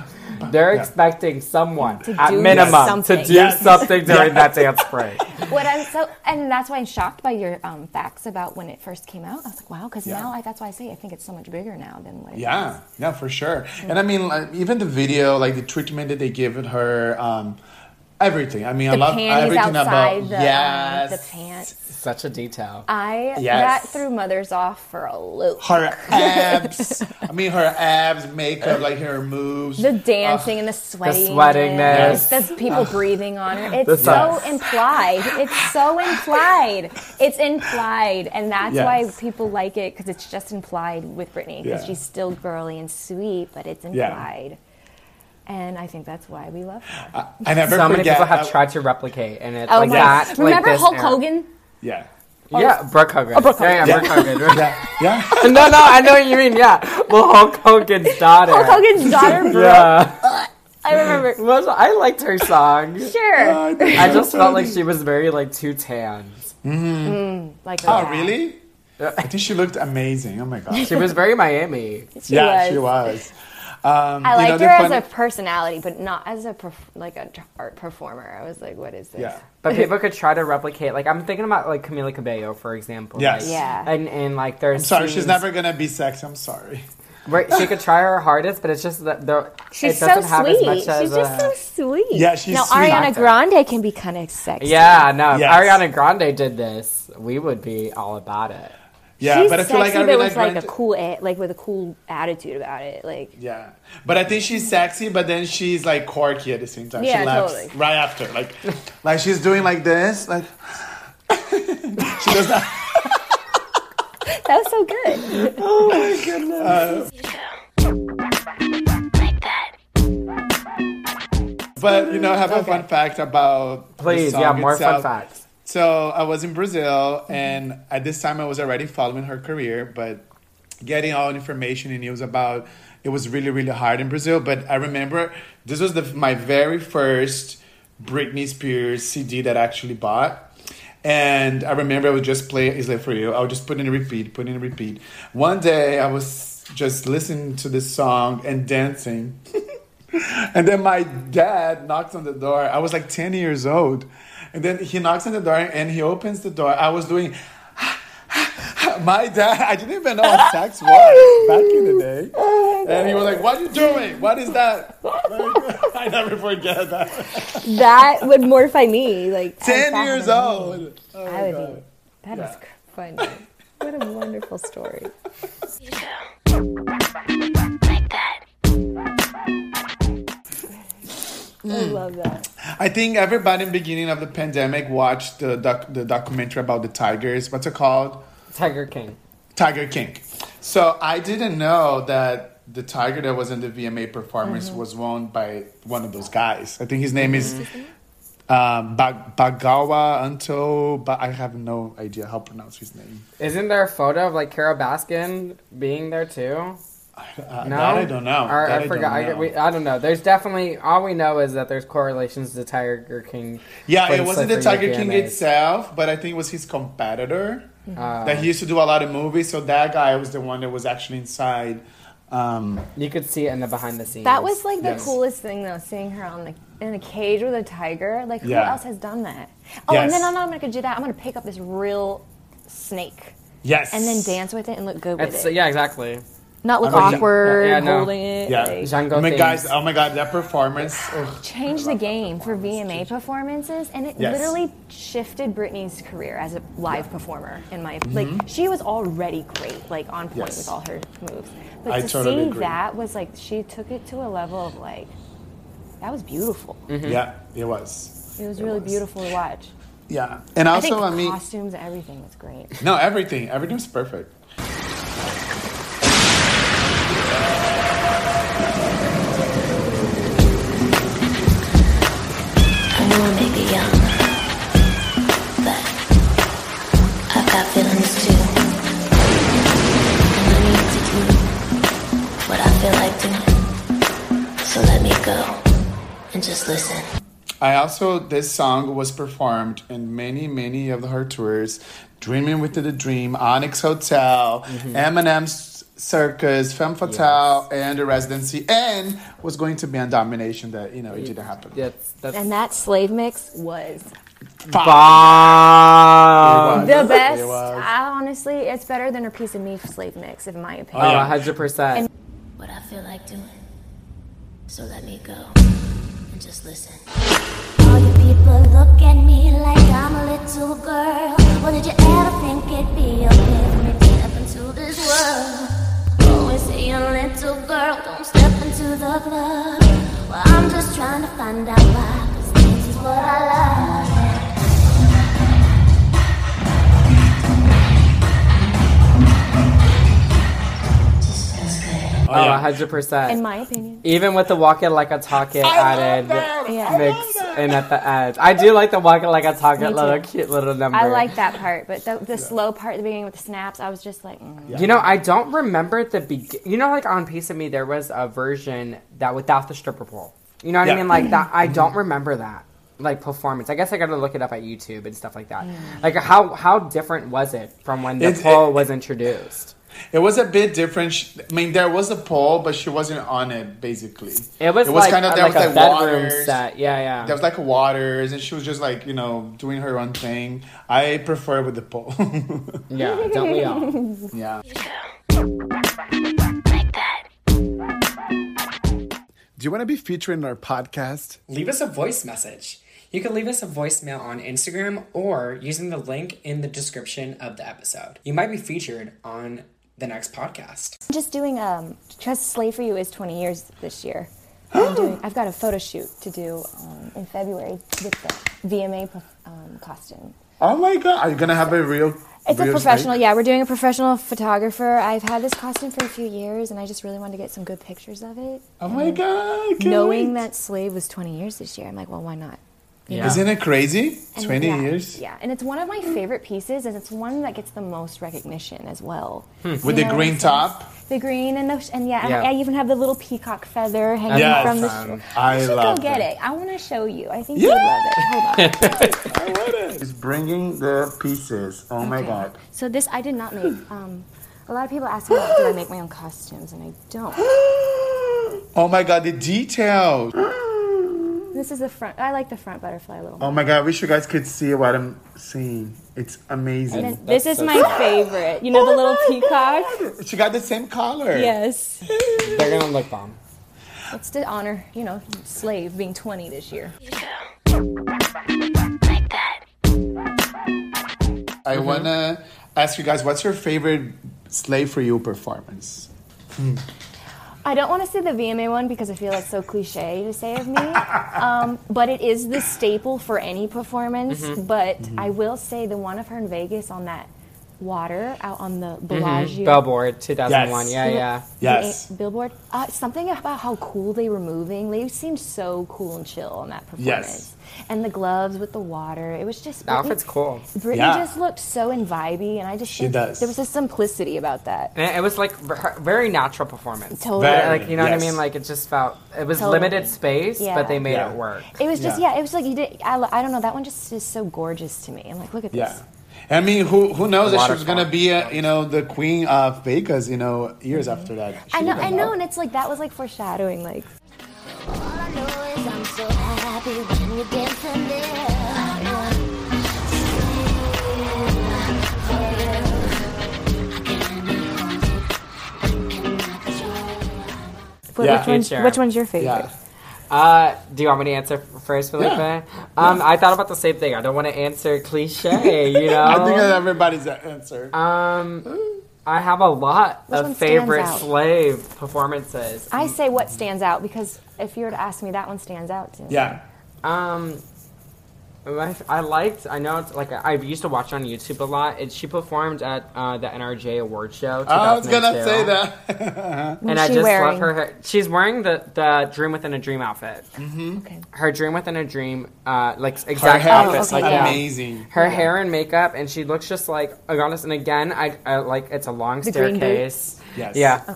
they're Yeah. expecting someone To at minimum something. to do Yes. something during that dance break. what I'm so, and that's why I'm shocked by your um, facts about when it first came out. I was like, wow, because Yeah. now I, that's why I say I think it's so much bigger now than it Yeah, yeah, for sure. And I mean, like, even the video, like the treatment that they give her, um, everything. I mean, I love everything outside about the, um, yes, the pants. Such a detail. I Yes. that threw mothers off for a loop. her abs. I mean, her abs, makeup, like her moves. The dancing and the sweating, The sweatingness. the people breathing on her. It's so sun. implied. It's so implied. It's implied, and that's Yes. why people like it because it's just implied with Britney because Yeah. she's still girly and sweet, but it's implied. And I think that's why we love her. I never so many people have I- tried to replicate, and it's oh like my! that. like Remember this Hulk era. Hogan? Yeah, Yeah, oh. Brooke Hogan. Oh, Brooke Yeah, yeah, Hogan. Brooke Hogan. yeah, yeah. no, no, I know what you mean. Yeah, well, Hulk Hogan's daughter. Hulk Hogan's daughter, Brooke. Yeah, I remember. Was- I liked her song. Sure. I just felt like she was very like too tan. Mm-hmm. Mm-hmm. like Oh, dad. really? I think she looked amazing. Oh my god. She was very Miami. She yeah, was. she was. Um, I you liked know, the her as a personality, but not as a perf- like a t- art performer. I was like, what is this? Yeah. But people could try to replicate. Like I'm thinking about like Camila Cabello, for example. Yes. Like, Yeah. And and like there's. I'm sorry, she's never gonna be sexy. I'm sorry. Where she could try her hardest, but it's just that the She's it so doesn't have sweet. as much She's as just a- so sweet. Yeah, she's now sweet. Ariana Grande can be kind of sexy. Yeah, no. If Ariana Grande did this, we would be all about it. Yeah, she's but I feel like sexy, Ariana but with like Grande. a cool, like with a cool attitude about it. Like Yeah, but I think she's sexy, but then she's like quirky at the same time. Yeah, she laughs totally. right after, like, like she's doing like this, like she does not. that was so good. Oh my goodness. Uh, like that. But you know, I have a fun fact about the Please, song yeah, more itself. fun facts. So I was in Brazil, and at this time I was already following her career, but getting all information and news about it was really really hard in Brazil. But I remember this was the my very first Britney Spears CD that I actually bought. And I remember I would just play Is It For You. I would just put in a repeat, put in a repeat. One day I was just listening to this song and dancing. And then my dad knocks on the door. I was like 10 years old. And then he knocks on the door and he opens the door. I was doing, my dad, I didn't even know what sex was back in the day. and he was like, What are you doing? What is that? Like, I never forget that. that would mortify me. Like 10 years fat as me. old. Oh I would God. be. That is Yeah. cr- funny. What a wonderful story. Like I love that. I think everybody in the beginning of the pandemic watched the doc- the documentary about the tigers. What's it called? Tiger King. Tiger King. So I didn't know that the tiger that was in the VMA performance Mm-hmm. was owned by one of those guys. I think his name is um, Bag- Bagawa Anto, but I have no idea how to pronounce his name. Isn't there a photo of like Carole Baskin being there too? Uh, No, That I don't know. Or, That I forgot. don't I, we, I don't know. There's definitely all we know is that there's correlations to Tiger King. yeah, it wasn't the Tiger King VMAs. itself, but I think it was his competitor Uh, that he used to do a lot of movies. So that guy was the one that was actually inside. Um, you could see it in the behind the scenes. That was like the Yes. coolest thing though, seeing her on the in a cage with a tiger. Like who Yeah. else has done that? Oh, and then Yes. I'm not gonna do that. I'm gonna pick up this real snake yes. and then dance with it and look good with It's, it. yeah, exactly. Not look I mean, awkward yeah, no. holding it. Yeah. like- Django I mean, guys, oh my god, that performance. changed the game for VMA performances, and it Yes. literally shifted Britney's career as a live performer. In my like, she was already great, like on point Mm-hmm. Yes. with all her moves. But I to totally see agree. that was like she took it to a level of like that was beautiful. Yeah, it was. It was really was. beautiful to watch. Yeah, and I think also, I, the mean, costumes, everything was great. no, everything, everything was perfect. Go and just listen. I also this song was performed in many, many of her tours. Dreaming with the Dream, Onyx Hotel, Eminem's Circus, Femme Fatale, and the Residency, and was going to be on Domination. That you know it didn't happen. That's, that's And that slave mix was bomb. the best. It. I, honestly, it's better than her piece of me slave mix, in my Oh, opinion. yeah. 100%. What I feel like doing. So let me go and just listen. All you people look at me like I'm a little girl. Well, did you ever think it'd be okay for me to step into this world? Always say a little girl, don't step into the club. Well, I'm just trying to find out why, 'cause this is what I love. Oh, yeah. 100%. In my opinion. Even with the walk it like a talk it added Yeah. mix in at the end. I do like the walk it like a talk Me it little cute little number. I like that part, but the, the slow part at the beginning with the snaps, I was just like, mm. You know, I don't remember the begin. You know, like on Piece of Me, there was a version that without the stripper pole. You know what Yeah. I mean? Like that. I don't remember that like performance. I guess I got to look it up at YouTube and stuff like that. Like how how different was it from when the It- pole it- was introduced? It was a bit different. Sh- I mean, there was a pole, but she wasn't on it. Basically, It was, It was like, kind of- there like was, a like, bedroom waters. set. Yeah, yeah. there was like waters, and she was just like you know doing her own thing. I prefer with the pole. yeah, don't we all? yeah. Like that. Do you want to be featured in our podcast? leave us a voice message. You can leave us a voicemail on Instagram or using the link in the description of the episode. You might be featured on the next podcast. I'm just doing um Trust Slave for You is 20 years this year. I'm doing, I've got a photo shoot to do um, in February with the VMA um, costume. Oh my god! Are you gonna have a real? It's a professional, snake? yeah. We're doing a professional photographer. I've had this costume for a few years, and I just really wanted to get some good pictures of it. Oh my god! Knowing wait. that Slave was 20 years this year, I'm like, well, why not? Yeah. Isn't it crazy? And Twenty yeah, years Yeah, and it's one of my favorite pieces, and it's one that gets the most recognition as well. with You the know green top. The green and the and yeah, Yeah. I even have the little peacock feather hanging Yes. from the. Awesome. I you should love go get that. it. I want to show you. I think you would love it. Hold on. I want it. It's bringing the pieces. Oh my god! So this I did not make. Um, a lot of people ask me, do I make my own costumes, and I don't. Oh my god! The details. This is the front. I like the front butterfly a little. Oh my god! I wish you guys could see what I'm seeing. It's amazing. And this is my favorite. You know oh the little peacock. She got the same color. Yes. They're gonna look bomb. It's to honor, you know, slave being 20 this year. Like that. I mm-hmm. wanna ask you guys, what's your favorite Slave for You performance? Hmm. I don't want to say the VMA one because I feel it's so cliche to say of me. um, but it is the staple for any performance. Mm-hmm. But I will say the one of her in Vegas on that water out on the Bellagio. Billboard 2001. Yes. Yeah, yeah. Yes. the billboard. Uh, something about how cool they were moving. They seemed so cool and chill on that performance. Yes. And the gloves with the water. It was just The outfit's cool. Britney Yeah. just looked so and vibey, and I just She think does. there was a simplicity about that. And it was like ver- very natural performance. Totally. Very. Like you know what I mean? Like it just felt it was Totally. limited space, Yeah. but they made Yeah. it work. It was just Yeah. yeah. It was like you did. I, I don't know. That one just is so gorgeous to me. I'm like, look at Yeah. this. I mean, who who knows if she was gonna be, uh, you know, the queen of Vegas, you know, years after that. She I know. I know, and it's like that was like foreshadowing. Like All I know is I'm so happy when you're dancing there. Wh- Yeah. which one's which one's your favorite? Yeah. Uh, do you want me to answer first, Felipe? Yeah. Um, I thought about the same thing. I don't want to answer cliche, you know. I think that's everybody's answer. um, I have a lot Which of favorite slave performances. I say what stands out because if you were to ask me, that one stands out to me. yeah. Um, I, I liked. I know it's like I used to watch it on YouTube a lot. It, she performed at uh, the NRJ award show. I was gonna say that. and I just wearing? love her. hair. She's wearing the the Dream Within a Dream outfit. Okay. Her Dream Within a Dream, uh, like Her exact hair outfit. is like, yeah. amazing. Her hair and makeup, and she looks just like I honest. And again, I, I like it's a long The green staircase. Yes. Yeah. I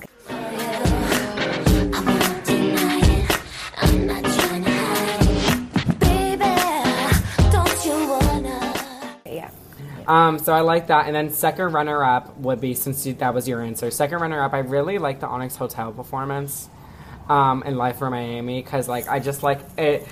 Um, so I like that. And then second runner up would be since you, that was your answer. Second runner up, I really like the Onyx Hotel performance, um, in Live from Miami because like I just like it.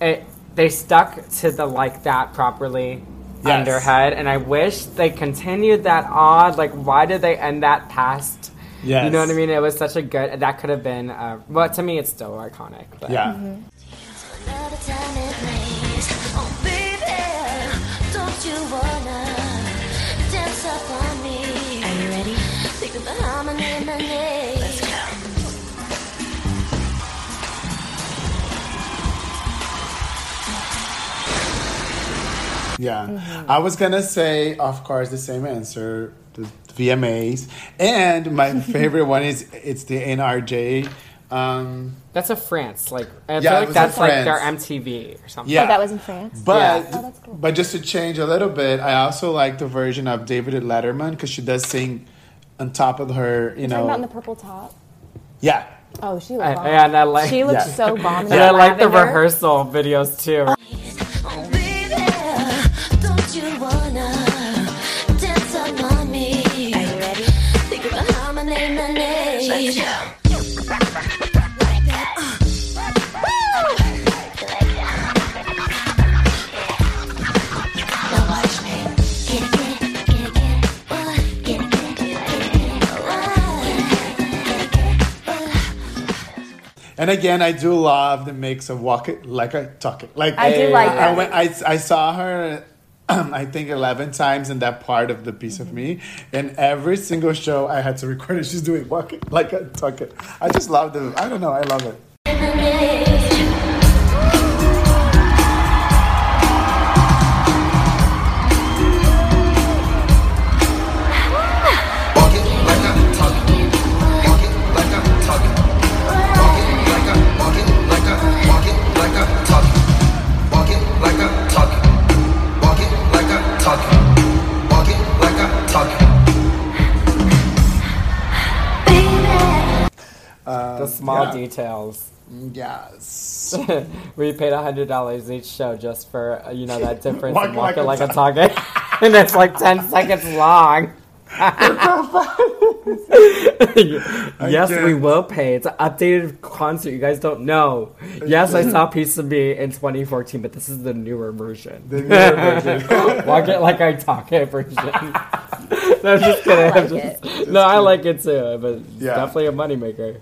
It they stuck to the like that properly. Yes. Under head, and I wish they continued that odd. Like, why did they end that past? Yes. You know what I mean? It was such a good. That could have been. Uh, well, to me, it's still iconic. But. Yeah. Another up on me? Are you ready? Think of the harmony, my name. Let's go. Yeah. Mm-hmm. I was gonna say, of course, the same answer, the VMAs, and my favorite one is it's the NRJ. Um, That's a France. Like I Yeah, feel like that's like France. their MTV or something. yeah, Oh, that was in France. But Yeah. Oh, that's cool. but just to change a little bit, I also like the version of David Letterman because she does sing on top of her. You Talking about in the purple top. yeah. Oh, she I- looked bomb. and I like. she looked Yeah. so bomb. and I like the rehearsal videos too. And again, I do love the mix of walk it like I talk it. Like I do eh, like I that. went, I, I saw her. I think eleven times in that part of the piece of mm-hmm. me, and every single show I had to record it. She's doing walk it like I talk it. I just love the. I don't know. I love it. Details. Yes. we paid hundred dollars each show just for uh, you know that difference Walk in like a like a target, and it's like ten seconds long. yes, can't. we will pay. It's an updated concert. You guys don't know. Yes, I saw Piece of Me in 2014, but this is the newer version. The newer version. Walk it like I talk it version. No, I'm just kidding. I I'm like just- no, I like it too, but Yeah. definitely a moneymaker.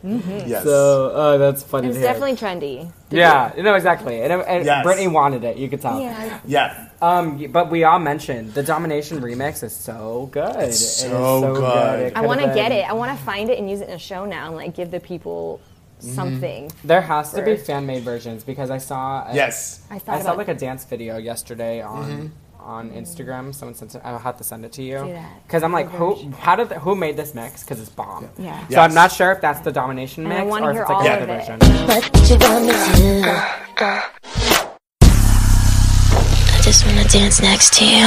Yes. So uh, that's funny. It's definitely trendy. Yeah, no, exactly. And, and Yes. Britney wanted it. You could tell. Yeah. yeah. Um, but we all mentioned the Domination remix is so good. It is so good. It I want to get it. I want to find it and use it in a show now and like give the people something. There has to be fan made versions because I saw. A, Yes. I thought I saw about like a dance video yesterday on Mm-hmm. On Instagram. Someone sent it. I'll have to send it to you because I'm like, who? How did? The, who made this mix? Because it's bomb. Yeah. So Yes. I'm not sure if that's the Domination mix or if it's like all the other version. What you want me to do? I just wanna dance next to you.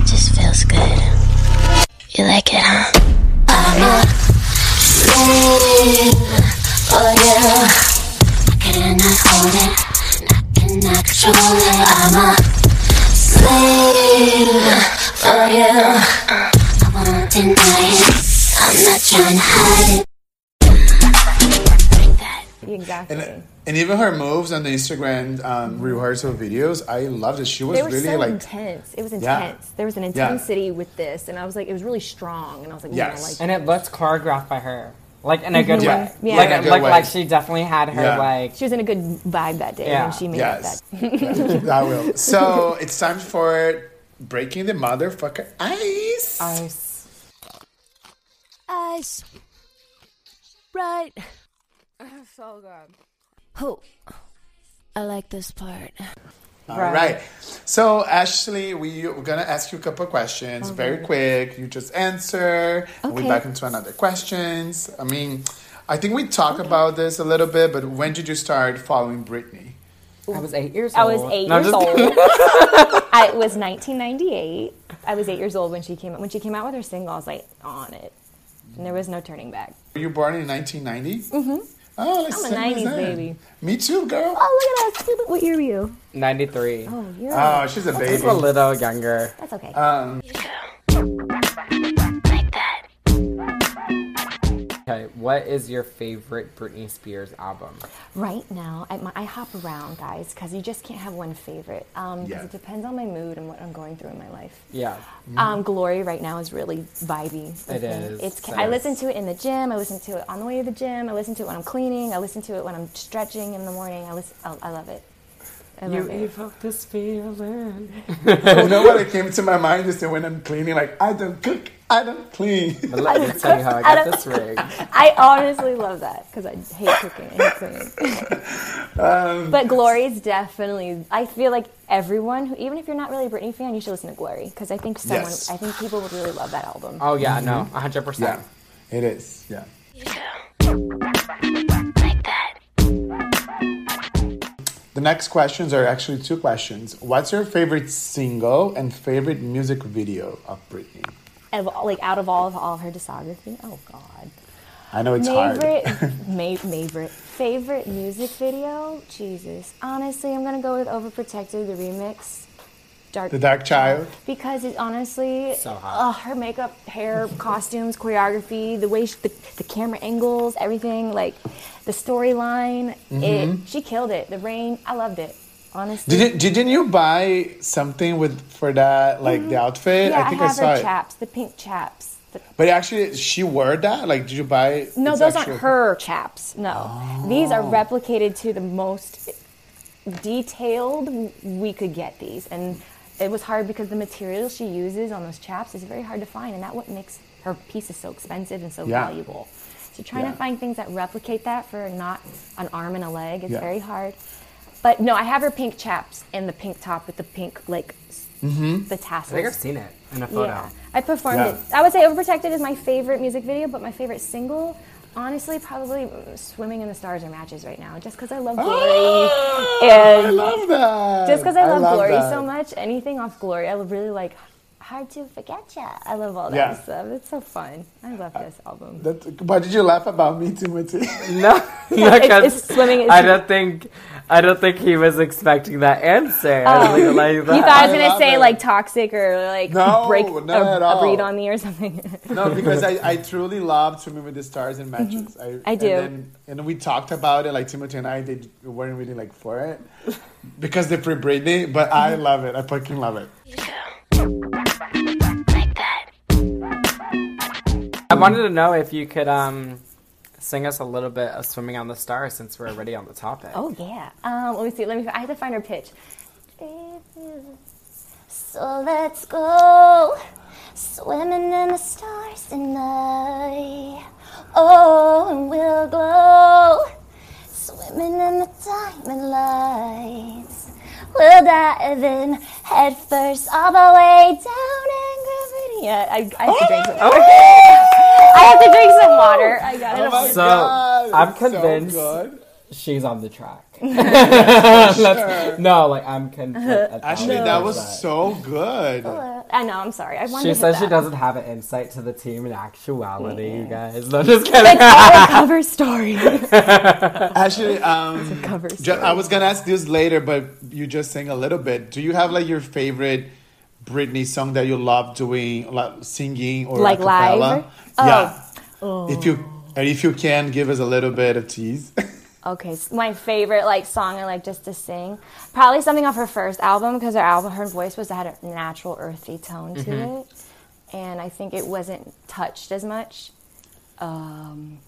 It just feels good. You like it, huh? I'm a slave for you. I cannot hold it. I cannot control it. I'm a slave for you. I won't deny it. I'm not trying to hide it. Exactly. And, and even her moves on the Instagram um, rehearsal videos, I loved it. She was they were really so like, intense. It was Yeah. intense. There was an intensity with this, and I was like, it was really strong, and I was like, Yes. yeah, like And it looks choreographed by her, like in a good Yeah. way. Yeah. Like, In a good like, way. like she definitely had her Yeah. like. she was in a good vibe that day, Yeah. and she made yes, it that. I will. So it's time for breaking the motherfucker ice. Ice. Ice. Right. so good. Oh, I like this part. All right. So Ashley, we, we're gonna ask you a couple of questions, very quick. You just answer. and we Okay. back into another questions. I mean, I think we talked about this a little bit, but when did you start following Britney? I was eight years old. I was eight No, years just old. I it was 1998. I was eight years old when she came out. When she came out with her single, I was like on it, and there was no turning back. Were you born in 1990? Mm-hmm. Oh, let's I'm a 90s baby. Me too, girl. Oh, look at us! What year were you? 93. Oh, you're. Oh, she's a Just baby. a little younger. That's okay. Um, Okay, what is your favorite Britney Spears album? Right now, I, my, I hop around, guys, because you just can't have one favorite. Um, 'cause Yeah. it depends on my mood and what I'm going through in my life. Yeah. Um, Glory right now is really vibey. with It me. is. It's. It I is. listen to it in the gym. I listen to it on the way to the gym. I listen to it when I'm cleaning. I listen to it when I'm stretching in the morning. I listen. I, I love it. I love You it. evoke this feeling. you know what? It came to my mind just when I'm cleaning, like I don't cook, I don't clean. But let me tell you how I I got don't- this rig. I honestly love that because I hate cooking. I hate cleaning. Um, but Glory is definitely. I feel like everyone, who, even if you're not really a Britney fan, you should listen to Glory because I think someone. Yes. I think people would really love that album. Oh yeah, no, 100. percent yeah, it is. Yeah. Like that. The next questions are actually two questions. What's your favorite single and favorite music video of Britney? Of, like out of all of all her discography. Oh God. I know it's hard. Favorite, ma- favorite, favorite music video. Jesus, honestly, I'm gonna go with "Overprotected," the remix. Dark. The Dark Child. Because it honestly, So hot. uh, her makeup, hair, costumes, choreography, the way she, the, the camera angles, everything, like the storyline, Mm-hmm. it she killed it. The rain, I loved it. Honestly, Didn't didn't you buy something with for that like the mm-hmm. outfit? yeah, I, I think I, have saw her it. chaps, the pink chaps. The, But actually, she wore that. Like, did you buy? no, those actual- aren't her chaps. No, oh. these are replicated to the most detailed we could get these, and it was hard because the material she uses on those chaps is very hard to find, and that what makes her pieces so expensive and so Yeah. valuable. So trying Yeah. to find things that replicate that for not an arm and a leg is Yeah. very hard. But no, I have her pink chaps and the pink top with the pink like s- the tassels. I think I've seen it in a photo. Yeah, I performed Yeah. it. I would say "Overprotected" is my favorite music video, but my favorite single, honestly, probably mm, "Swimming in the Stars" or "Matches" right now, just because I love Glory. Oh, And- I love that. just because I love, Glory that. so much, anything off Glory, I really like. Hard to forget ya. I love all that Yeah. stuff. It's so fun. I love this album. That, why did you laugh about me, Timothy? No, no, It's- it's swimming- it's- I don't think, I don't think he was expecting that answer. I Oh. really like that. You thought I was gonna say it. like toxic or like No, break a, a breed on me or something. no, because I, I truly love Swimming with the Stars and Matches. I, Mm-hmm. I do. And, then, and we talked about it, like Timothy and I they weren't really like for it because they're for Britney, but I Mm-hmm. love it. I fucking love it. Like I wanted to know if you could um, sing us a little bit of "Swimming on the Stars" since we're already on the topic. Oh yeah. Um, let me see. Let me. I have to find her pitch. So let's go swimming in the stars tonight. Oh, and we'll glow swimming in the diamond lights. We'll dive in head first all the way down in gravity. Yeah, I, I have to drink some. Water. I have to drink some water. I got it. Oh my So, God, I'm it's so convinced- good. She's on the track. That's- no, like I'm convinced. Actually, that was so good. I know. I'm sorry. I wanted She to says she doesn't have an insight to the team in actuality, you guys. No, just kidding. It's all a cover story. Actually, um, cover ju- I was gonna ask this later, but you just sang a little bit. Do you have like your favorite Britney song that you love doing, like singing or Like a cappella? live? Oh. Yeah. If you and if you can, give us a little bit of tease. Okay, s- my favorite like song I like just to sing, probably something off her first album because her album, her voice was had a natural earthy tone to Mm-hmm. it, and I think it wasn't touched as much. Um,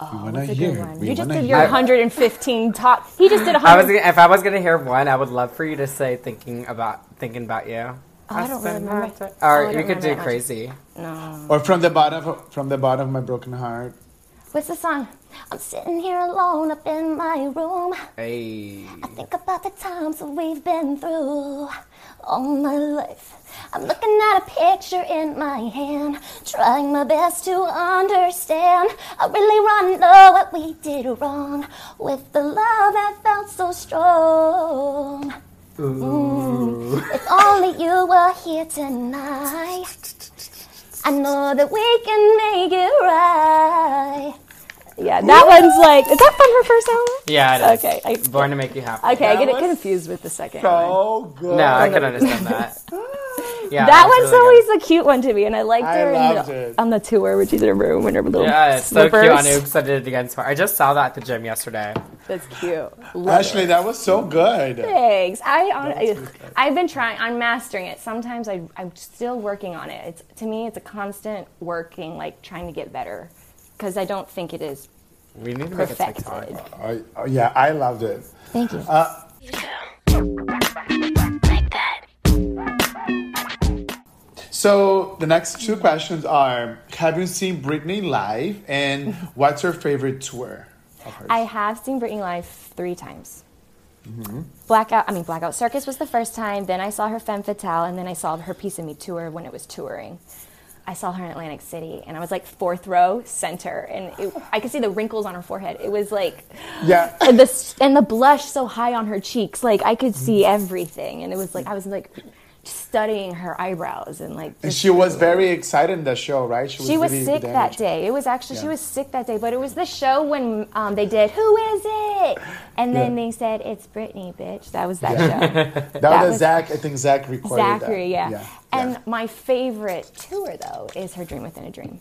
oh, We wanna what's a hear. good one? We You just did your hear. 115 top. He just did I was 100. gonna, if I was gonna hear one, I would love for you to say "thinking about thinking about you." Oh, I don't really remember. my time- Oh, Or I you could do remember that much. "Crazy." no. or from the bottom, from the bottom of my broken heart. What's the song? I'm sitting here alone up in my room. Hey. I think about the times that we've been through all my life. I'm looking at a picture in my hand, trying my best to understand. I really want to know what we did wrong with the love that felt so strong. Mm. If only you were here tonight. I know that we can make it right. Yeah, that one's like. Is that from her first album? Yeah, it is. Okay, I- Born to make you happy. Okay, I get it was confused with the second one. So good. No, I can understand that. Yeah, that one's really good. always a cute one to me, and I liked I her in loved the, it. on the tour when she's in her room in her little Yeah, it's slippers. so cute on Oops, I did it again tomorrow. I just saw that at the gym yesterday. That's cute. Love Ashley, it. that was so good. Thanks. I, on, I I've been trying. I'm mastering it. Sometimes I I'm still working on it. It's to me, it's a constant working, like trying to get better, because I don't think it is We need to make a perfected. TikTok. Oh, oh, yeah, I loved it. Thank you. Like that. So the next two questions are: Have you seen Britney live, and what's your favorite tour? I have seen Britney live three times. Mm-hmm. Blackout, I mean Blackout Circus was the first time. Then I saw her Femme Fatale, and then I saw her Piece of Me tour when it was touring. I saw her in Atlantic City, and I was like fourth row center, and it, I could see the wrinkles on her forehead. It was like yeah, and the and the blush so high on her cheeks, like I could see everything, and it was like I was like studying her eyebrows and like. and she was very excited in the show, right? she was really sick that day. It was actually she was sick that day, but it was the show when um, they did "Who is it?" and then Yeah. they said it's Britney, bitch. That was that Yeah. show. That, That was, was- Zach. I think Zach recorded that. Zachary, yeah. yeah. And yeah. my favorite tour though is her Dream Within a Dream.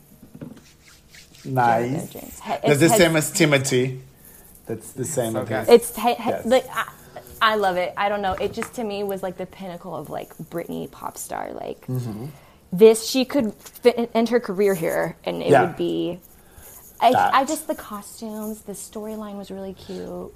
nice. Dream. He- That's the it's- same as Timothy. That's the same. So as good. It's he, he- Yes. like I, I love it. I don't know. It just to me was like the pinnacle of like Britney pop star. Like Mm-hmm. this, she could fit, end her career here, and it Yeah. would be. I, I just the costumes, the storyline was really cute.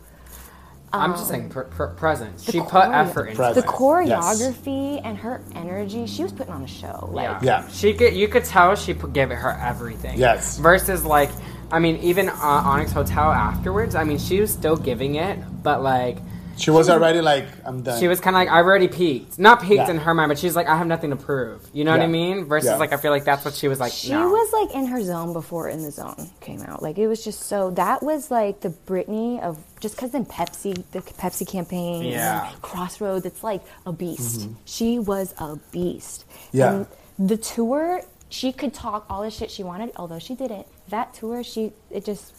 I'm just saying, pr- pr- present. She put effort into The it. choreography and her energy, she was putting on a show. Like Yeah. Yeah. She could. You could tell she put, gave it her everything. Yes. Versus like, I mean, even uh, Onyx Hotel afterwards. I mean, she was still giving it, but like, She was already like, I'm done. she was kind of like, I already peaked. Not peaked Yeah. in her mind, but she's like, I have nothing to prove. You know what I Yeah. mean? Versus Yeah. like, I feel like that's what she was like. She no. was like in her zone before In the Zone came out. Like it was just so that was like the Britney of just because then Pepsi, the Pepsi campaign, and Yeah. Crossroads. It's like a beast. Mm-hmm. She was a beast. Yeah. And the tour, she could talk all the shit she wanted, although she didn't. That tour, she it just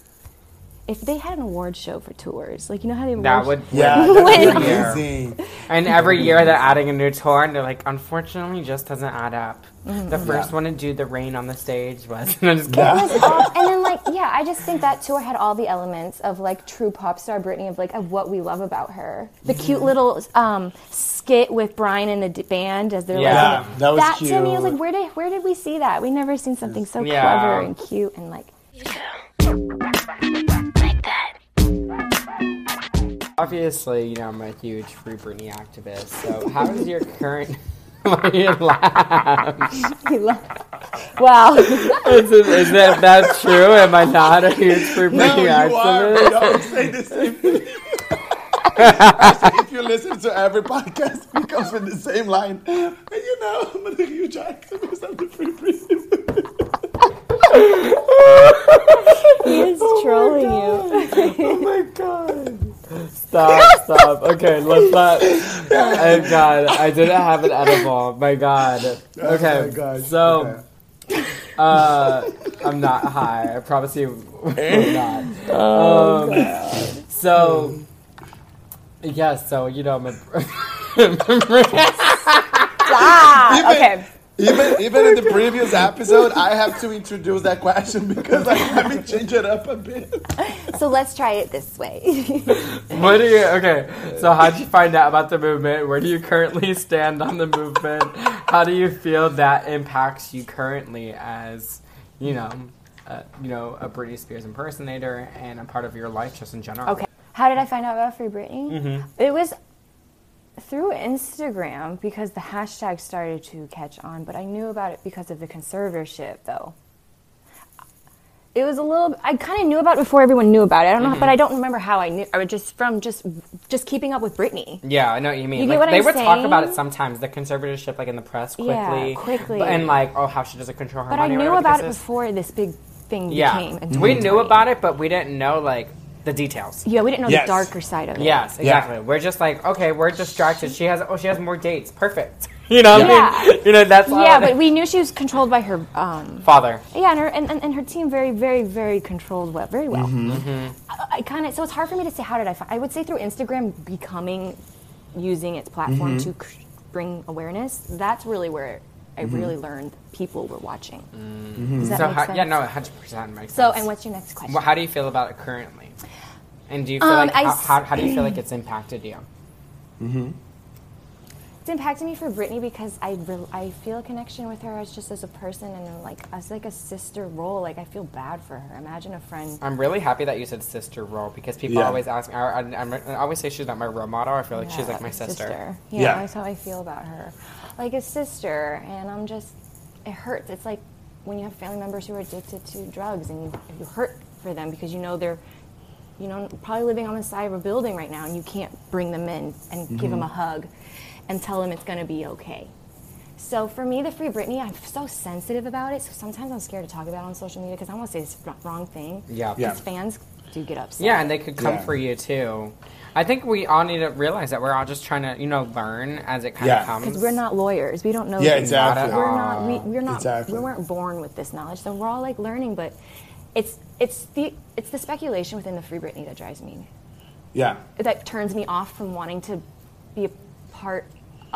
if they had an award show for tours, like you know how they That would Yeah, win that's every amazing. And every year they're adding a new tour, and they're like, unfortunately, just doesn't add up. Mm-hmm. The first Yeah. one to do the rain on the stage was. I'm just. Yeah. It was all- and then like yeah, I just think that tour had all the elements of like true pop star Britney of like of what we love about her. The cute little um, skit with Brian and the d- band as they're Yeah, like that was to me was like where did where did we see that? We never seen something so Yeah. clever and cute and like Like that. Obviously, you know, I'm a huge Free Britney activist. So, how is your current. Why you laugh? he lo- wow. Is, it, is that, that true? Am I not a huge Free Britney No, Britney you are. activist? We always say the same thing. If you listen to every podcast, it comes with the same line. And you know, I'm a huge activist of the free Britney. he is oh trolling you. Oh my god. Stop, stop. Okay, let's not. Oh god, I didn't have an edible. My god. Okay, my God. so. Uh, I'm not high. I promise you, I'm not. Oh, um, So, yeah. So you know, my. Ah, Even- okay. Even even in the previous episode, I have to introduce that question because I let me change it up a bit. So let's try it this way. what do you? Okay. So how'd you find out about the movement? Where do you currently stand on the movement? How do you feel that impacts you currently as, you know, uh, you know, a Britney Spears impersonator and a part of your life just in general? Okay. How did I find out about Free Britney? Mm-hmm. It was through Instagram because the hashtag started to catch on, but I knew about it because of the conservatorship, though. It was a little. I kind of knew about it before everyone knew about it. I don't know, Mm-hmm. but I don't remember how I knew. I was just from just just keeping up with Britney. Yeah, I know what you mean. You get like, what they I'm would talk about it sometimes, the conservatorship, like in the press, quickly, Yeah, quickly. but- and like, oh, how she doesn't control her But I money. or knew about it before this big thing Yeah, became. we knew about it, but we didn't know like the details. Yeah, we didn't know Yes. the darker side of it. Yes, Yeah. exactly. We're just like, okay, we're distracted. She has, oh, she has more dates. Perfect. You know, what I Yeah. mean, you know, that's all Yeah, it- but we knew she was controlled by her um, father. Yeah, and her and, and, and her team very, very, very controlled well, very well. Mm-hmm. I, I kind of so it's hard for me to say how did I find. I would say through Instagram becoming using its platform Mm-hmm. to c- bring awareness. That's really where I mm-hmm. really learned people were watching. Mm-hmm. Does that So, make how, sense? yeah, no, hundred percent makes So, sense. and what's your next question? Well, how do you feel about it currently? And do you feel Um, like I how, s- how, how do you feel like it's impacted you? Mm-hmm. It's impacted me for Britney because I re- I feel a connection with her as just as a person and like as like a sister role. Like I feel bad for her. Imagine a friend. I'm really happy that you said sister role because people Yeah. always ask. me. I, I'm- I always say she's not my role model. I feel like she's like my Yeah, sister. Yeah, Yeah. that's how I feel about her. Like a sister, and I'm just, it hurts. It's like when you have family members who are addicted to drugs and you, you hurt for them because you know they're, you know, probably living on the side of a building right now and you can't bring them in and give mm-hmm. them a hug and tell them it's going to be okay. So for me, the Free Britney, I'm so sensitive about it. So sometimes I'm scared to talk about it on social media because I want to say this wrong thing. Yeah. Yeah. Because fans do get upset. Yeah, and they could come Yeah. for you too. I think we all need to realize that we're all just trying to, you know, learn as it kind Yeah. of comes. Because we're not lawyers. We don't know. Yeah, things. exactly. We're not. We, we're not. Exactly. We weren't born with this knowledge, so we're all like learning. But it's it's the it's the speculation within the Free Britney that drives me. Yeah. That turns me off from wanting to be a part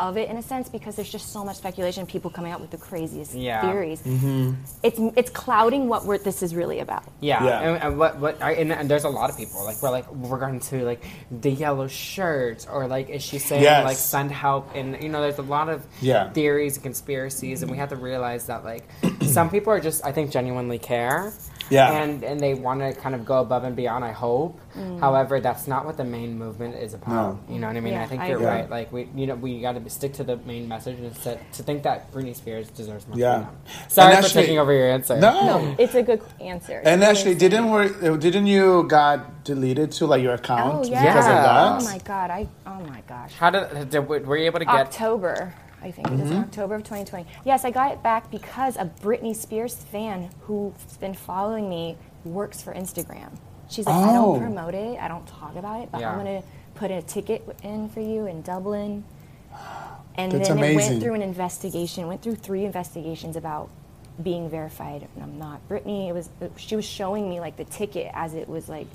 of it in a sense because there's just so much speculation. People coming out with the craziest Yeah. theories. Mm-hmm. It's it's clouding what we're, this is really about. Yeah, Yeah. And, and what what I, and, and there's a lot of people like we're like we're going to like the yellow shirts or like is she saying Yes. like send help and you know there's a lot of Yeah. theories and conspiracies and we have to realize that like some people are just I think genuinely care Yeah. and and they want to kind of go above and beyond I hope mm. however that's not what the main movement is about No. you know what I mean Yeah, I think I you're agree. right like we you know we got to stick to the main message and to, to think that Britney Spears deserves more Yeah. freedom. sorry And for actually- taking over your answer No. It's a good answer. And It actually, didn't sense. we, didn't you got deleted to like your account Oh because yeah. of that? Oh my god. I. Oh my gosh. how did, did were you able to get October, I think it was in mm-hmm. October of 2020. Yes, I got it back because a Britney Spears fan who's been following me works for Instagram. She's like, I Oh. don't promote it, I don't talk about it, but Yeah. I'm gonna put a ticket in for you in Dublin. And That's then it amazing. went through an investigation, went through three investigations about being verified and I'm not Britney. It was she was showing me like the ticket as it was like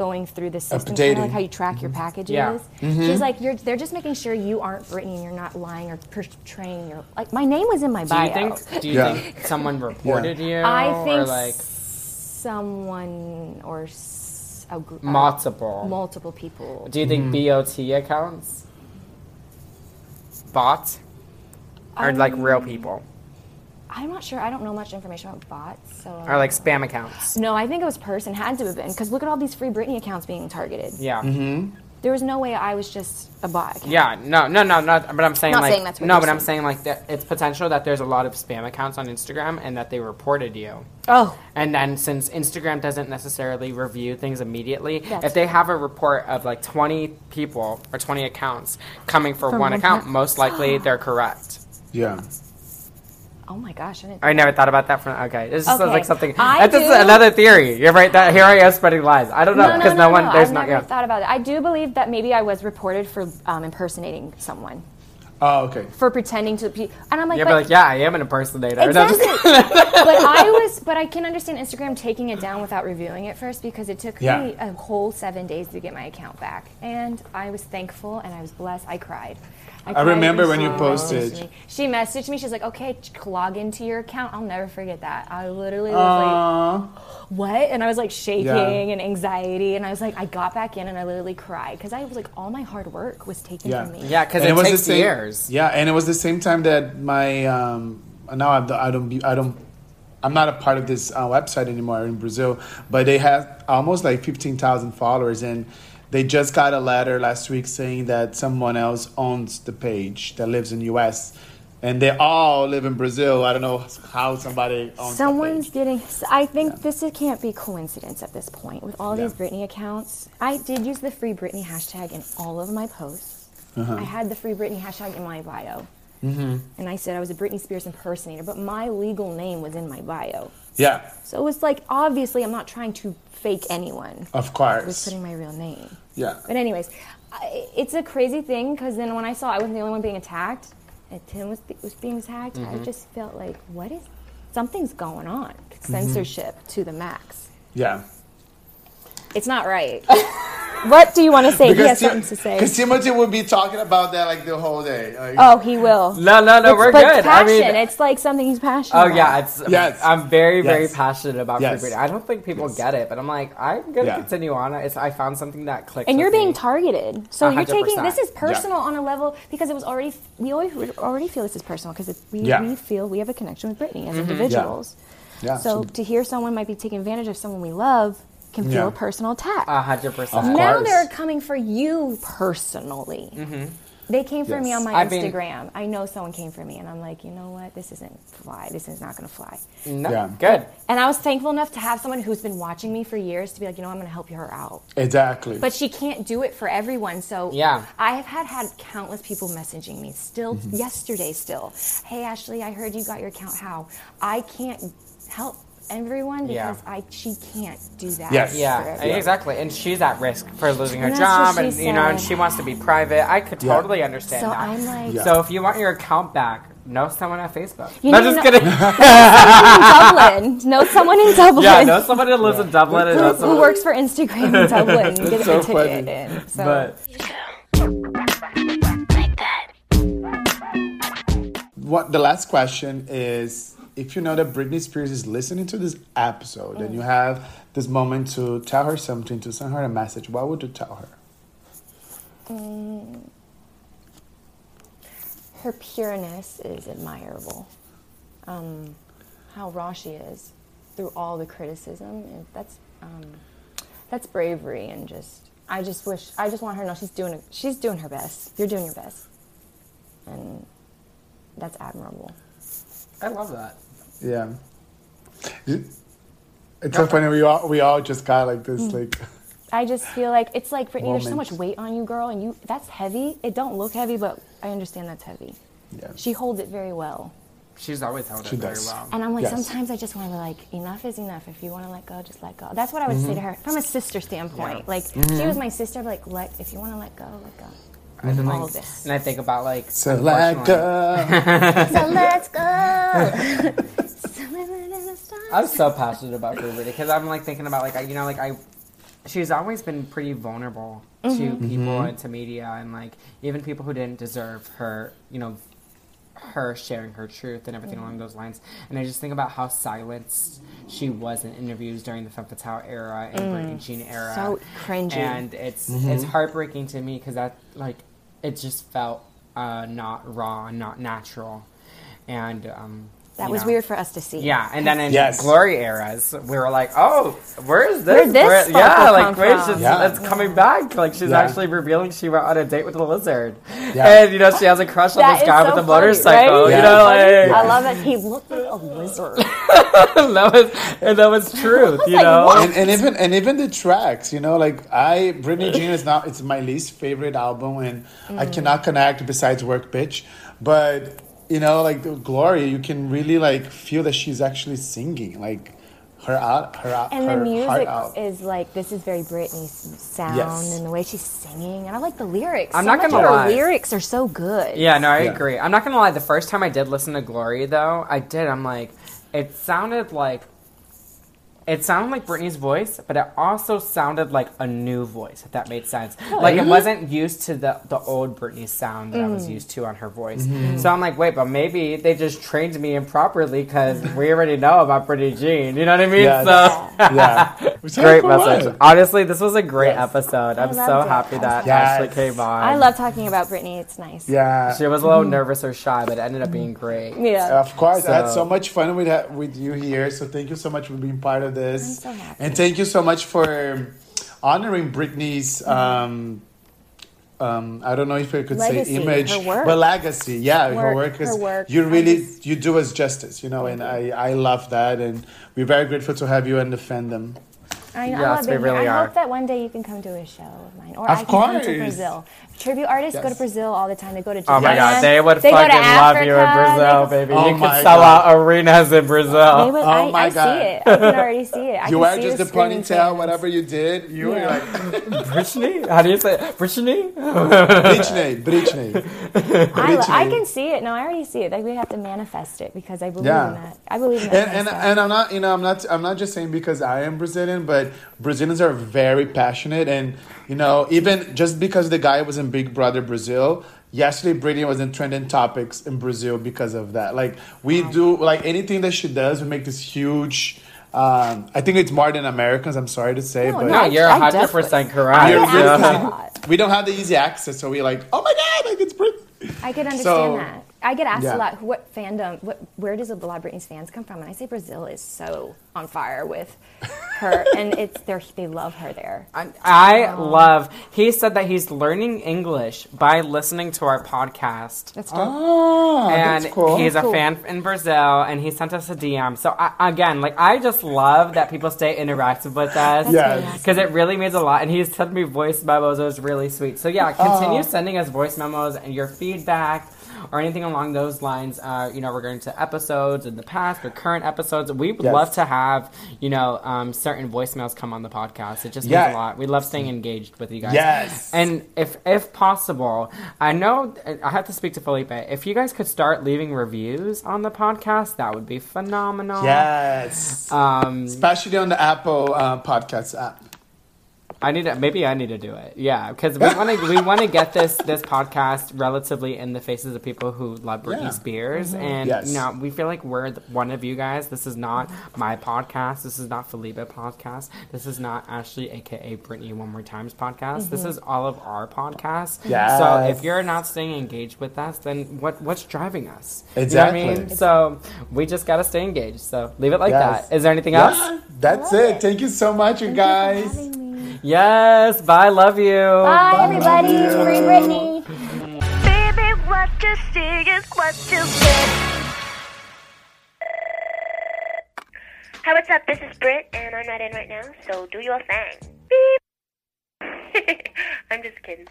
going through the system, kind of like how you track your mm-hmm. packages. Yeah. Mm-hmm. She's like, you're, they're just making sure you aren't Britney and you're not lying or portraying your like. My name was in my Do bio. you think? Do you Yeah. think someone reported you? I think or like someone or s- a group, multiple. multiple people. Do you think mm-hmm. BOT accounts? Bots? Or like Um, real people? I'm not sure. I don't know much information about bots. So Or like spam accounts? no, I think it was person had to have been because look at all these free Britney accounts being targeted. Yeah. Mm-hmm. There was no way I was just a bot. Account. Yeah, no, no, no, not. But I'm saying Not like saying that's what no, you're but I'm saying. saying like that it's potential that there's a lot of spam accounts on Instagram and that they reported you. Oh, And then since Instagram doesn't necessarily review things immediately, That's- if they have a report of like 20 people or 20 accounts coming for From one one account, per- most likely they're correct. Yeah. Oh my gosh! I didn't I never thought about that from okay. This just sounds Okay. like something. I that's just do- another theory. You're right. That here I am spreading lies. I don't know no, no, because no, no, one no. there's I've not. never Yeah. thought about it. I do believe that maybe I was reported for um, impersonating someone, Oh, okay. for pretending to be, and I'm like, Yeah, but, but like yeah, I am an impersonator. Exactly. but I was, but I can understand Instagram taking it down without reviewing it first because it took Yeah. me a whole seven days to get my account back, and I was thankful and I was blessed. I cried. Cried remember when she you posted. me. She messaged me. She's like, "Okay, ch- log into your account." I'll never forget that. I literally was like, what? And I was like shaking Yeah. and anxiety. And I was like, I got back in and I literally cried because I was like, all my hard work was taken Yeah. from me. yeah, because and it, was takes the same, years. Yeah, and it was the same time that my um, now I don't I don't be- I don't I'm not a part of this uh, website anymore in Brazil, but they have almost like fifteen thousand followers, and they just got a letter last week saying that someone else owns the page that lives in U.S. And they all live in Brazil. I don't know how somebody owns. Someone's getting. I think this is- can't be coincidence at this point with all these Yeah. Britney accounts. I did use the free Britney hashtag in all of my posts. Uh-huh. I had the free Britney hashtag in my bio. And I said I was a Britney Spears impersonator, but my legal name was in my bio. Yeah, So it's like, obviously, I'm not trying to fake anyone. of course. I was putting my real name. Yeah, But anyways, I, it's a crazy thing because then when I saw I wasn't the only one being attacked, and Tim was was being attacked, I mm-hmm. just felt like, what is? Something's going on. Censorship to the max. yeah. It's not right. what do you want to say? he has something to say. Because Timothy would be talking about that like the whole day. Like, Oh, he will. No, no, no, But- we're but good. I Passion. mean, it's like something he's passionate. Oh about. yeah, it's Yes. I'm very very Yes. passionate about Yes. free I don't think people Yes. get it, but I'm like I'm gonna Yeah. continue on. It's I found something that clicks. and you're with being me. targeted. So A you're taking this is personal on a level because it was already we always we already feel this is personal because we, Yeah. we feel we have a connection with Britney Mm-hmm. as individuals. yeah. So to hear someone might be taking advantage of someone we love can feel Yeah. a personal attack. a hundred percent. Now they're coming for you personally. They came for me on my I mean- Instagram. I know someone came for me, and I'm like, you know what? This isn't fly. This is not going to fly. No, Yeah. good. And I was thankful enough to have someone who's been watching me for years to be like, you know, I'm going to help her out. exactly. But she can't do it for everyone. So Yeah. I have had had countless people messaging me still Mm-hmm. yesterday. Still, hey Ashley, I heard you got your account. How? I can't help everyone Yeah. because I she can't do that. Yes. for Yeah, exactly. And she's at risk for losing her And job, she and you know, and she wants to be private. I could Yeah. totally understand So that. I'm like, Yeah. So if you want your account back, know someone at Facebook. You no, need just to kidding. in Dublin. Know someone in Dublin. yeah, know someone who lives in Dublin and know who works for Instagram in Dublin. Get so a ticket funny. in. So. But what the last question is if you know that Britney Spears is listening to this episode and you have this moment to tell her something, to send her a message, what would you tell her? her pureness is admirable. Um, how raw she is through all the criticism, that's, um, that's bravery, and just I just wish I just want her to know she's doing she's doing her best. You're doing your best, and that's admirable. I love that. Yeah. It's so funny. We all we all just got like this, hmm. like I just feel like it's like Britney. There's so much weight on you, girl, and you that's heavy. It don't look heavy, but I understand that's heavy. yeah. She holds it very well. She's always held She it very well. And I'm like, Yes. sometimes I just want to be like, enough is enough. If you want to let go, just let go. That's what I would say mm-hmm. to her from a sister standpoint. Yeah. Like, she mm-hmm. was my sister. I'd like, let if you want to let go, let go. And then, All like, of this. And I think about like So let unfortunately- go. so let's go. I'm so passionate about Free Britney because I'm like thinking about like I, you know like I she's always been pretty vulnerable Mm-hmm. to people and to media and like even people who didn't deserve her, you know, her sharing her truth and everything along those lines. And I just think about how silenced she was in interviews during the Femme Fatale era and Britney Jean era. Mm. So cringy. And it's it's heartbreaking to me because that like it just felt uh, not raw and not natural. And um, That was know. weird for us to see. Yeah, and then in Yes. glory eras, we were like, "Oh, where's this? Where'd this sparkle yeah, like come wait, from? she's, Yeah. it's coming back. Like she's Yeah. actually revealing she went on a date with a lizard, Yeah. and you know she has a crush on That this is guy so with a funny, motorcycle. right? You Yeah. know, I love that he looked like a lizard. that was and that was truth. You like, know, what? and, and even and even the tracks, you know, like I Britney Jean is not it's my least favorite album, and I Mm. cannot connect besides Work Bitch, but you know, like Glory, you can really like feel that she's actually singing, like her out, her out, And her the music heart out. is like this is very Britney's sound Yes. and the way she's singing, and I like the lyrics. I'm so not much gonna of her lie. lyrics are so good. Yeah, no, I Yeah. agree. I'm not gonna lie. The first time I did listen to Glory, though, I did. I'm like, it sounded like, it sounded like Britney's voice, but it also sounded like a new voice. If that made sense. Oh, like it wasn't used to the the old Britney sound that I was mm. used to on her voice. Mm-hmm. So I'm like, wait, but maybe they just trained me improperly because we already know about Britney Jean. You know what I mean? Yes. So. yeah, Which Great message. right? Honestly, this was a great Yes. episode. I'm so it. happy that Yes. Ashley came on. I love talking about Britney. It's nice. Yeah, She was a little mm-hmm. nervous or shy, but it ended up being great. Yeah. Of course, I had So- so much fun with with you here. So thank you so much for being part of this. So. And thank you so much for honoring Britney's. Um, um, I don't know if I could Legacy, say image, but legacy. Yeah, her Work, work. Is, her work. You really just- you do us justice, you know, and I I love that, and we're very grateful to have you and defend them. I, Yes, I love we being here. really I are. hope that one day you can come to a show of mine, or Of I can come to Brazil. Tribute artists go to Brazil all the time. They go to Japan. Oh my god, they would They go to fucking love you in Brazil, they baby. Oh you could sell God. out arenas in Brazil. They would, Oh I, my I God. see it. I can already see it. I you can wear just the screaming ponytail, fans. whatever you did. You Yeah. were like Brittany? How do you say it? Brittany? Britney, Britney. I, I can see it. No, I already see it. Like we have to manifest it because I believe Yeah. in that. I believe in that. and, and, and I'm not, you know, I'm not, I'm not just saying because I am Brazilian, but Brazilians are very passionate, and you know, even just because the guy was in Big Brother Brazil, yesterday Britney was in trending topics in Brazil because of that. Like we do, like anything that she does, we make this huge. Um, I think it's more than Americans. I'm sorry to say, No, but no, No, you're I 100% definitely- correct. I We're get asked good that because a lot. we don't have the easy access, so we're like, oh my god, like it's Britney. I could understand So- that. I get asked Yeah. a lot, what fandom, what, where does a lot of Britney's fans come from? And I say Brazil is so on fire with her, and it's they they love her there. I, I love. He said that he's learning English by listening to our podcast. That's dope. Oh, and that's cool. he's a Cool. fan in Brazil, and he sent us a DM. So I, again, like I just love that people stay interactive with us. Yes. Because it really means a lot, and he's sent me voice memos. It was really sweet. So yeah, continue Oh. sending us voice memos and your feedback or anything along those lines. Uh, you know, regarding to episodes in the past or current episodes. We would Yes. love to have you know um, certain voicemails come on the podcast. It just Yeah. means a lot. We love staying engaged with you guys. Yes. And if if possible, I know I have to speak to Felipe. If you guys could start leaving reviews on the podcast, that would be phenomenal. Yes. Um, Especially on the Apple uh, Podcast app. I need to maybe I need to do it. Yeah, because we want to we want to get this this podcast relatively in the faces of people who love Britney Yeah. Mm-hmm. Spears, and Yes. you know we feel like we're one of you guys. This is not my podcast. This is not Felipe podcast. This is not Ashley, aka Britney One More Times podcast. This is all of our podcasts. So if you're not staying engaged with us, then what what's driving us? You know what I Exactly. mean? So we just gotta stay engaged. So leave it like Yes. that. Is there anything else? That's it. it. Thank you so much, you Thank you for guys. Having me. Yes. Bye. Love you. Bye, everybody. Free Britney. Baby, what you see is what you get. Hi, what's up? This is Britt, and I'm not in right now, so do your thing. Beep. I'm just kidding.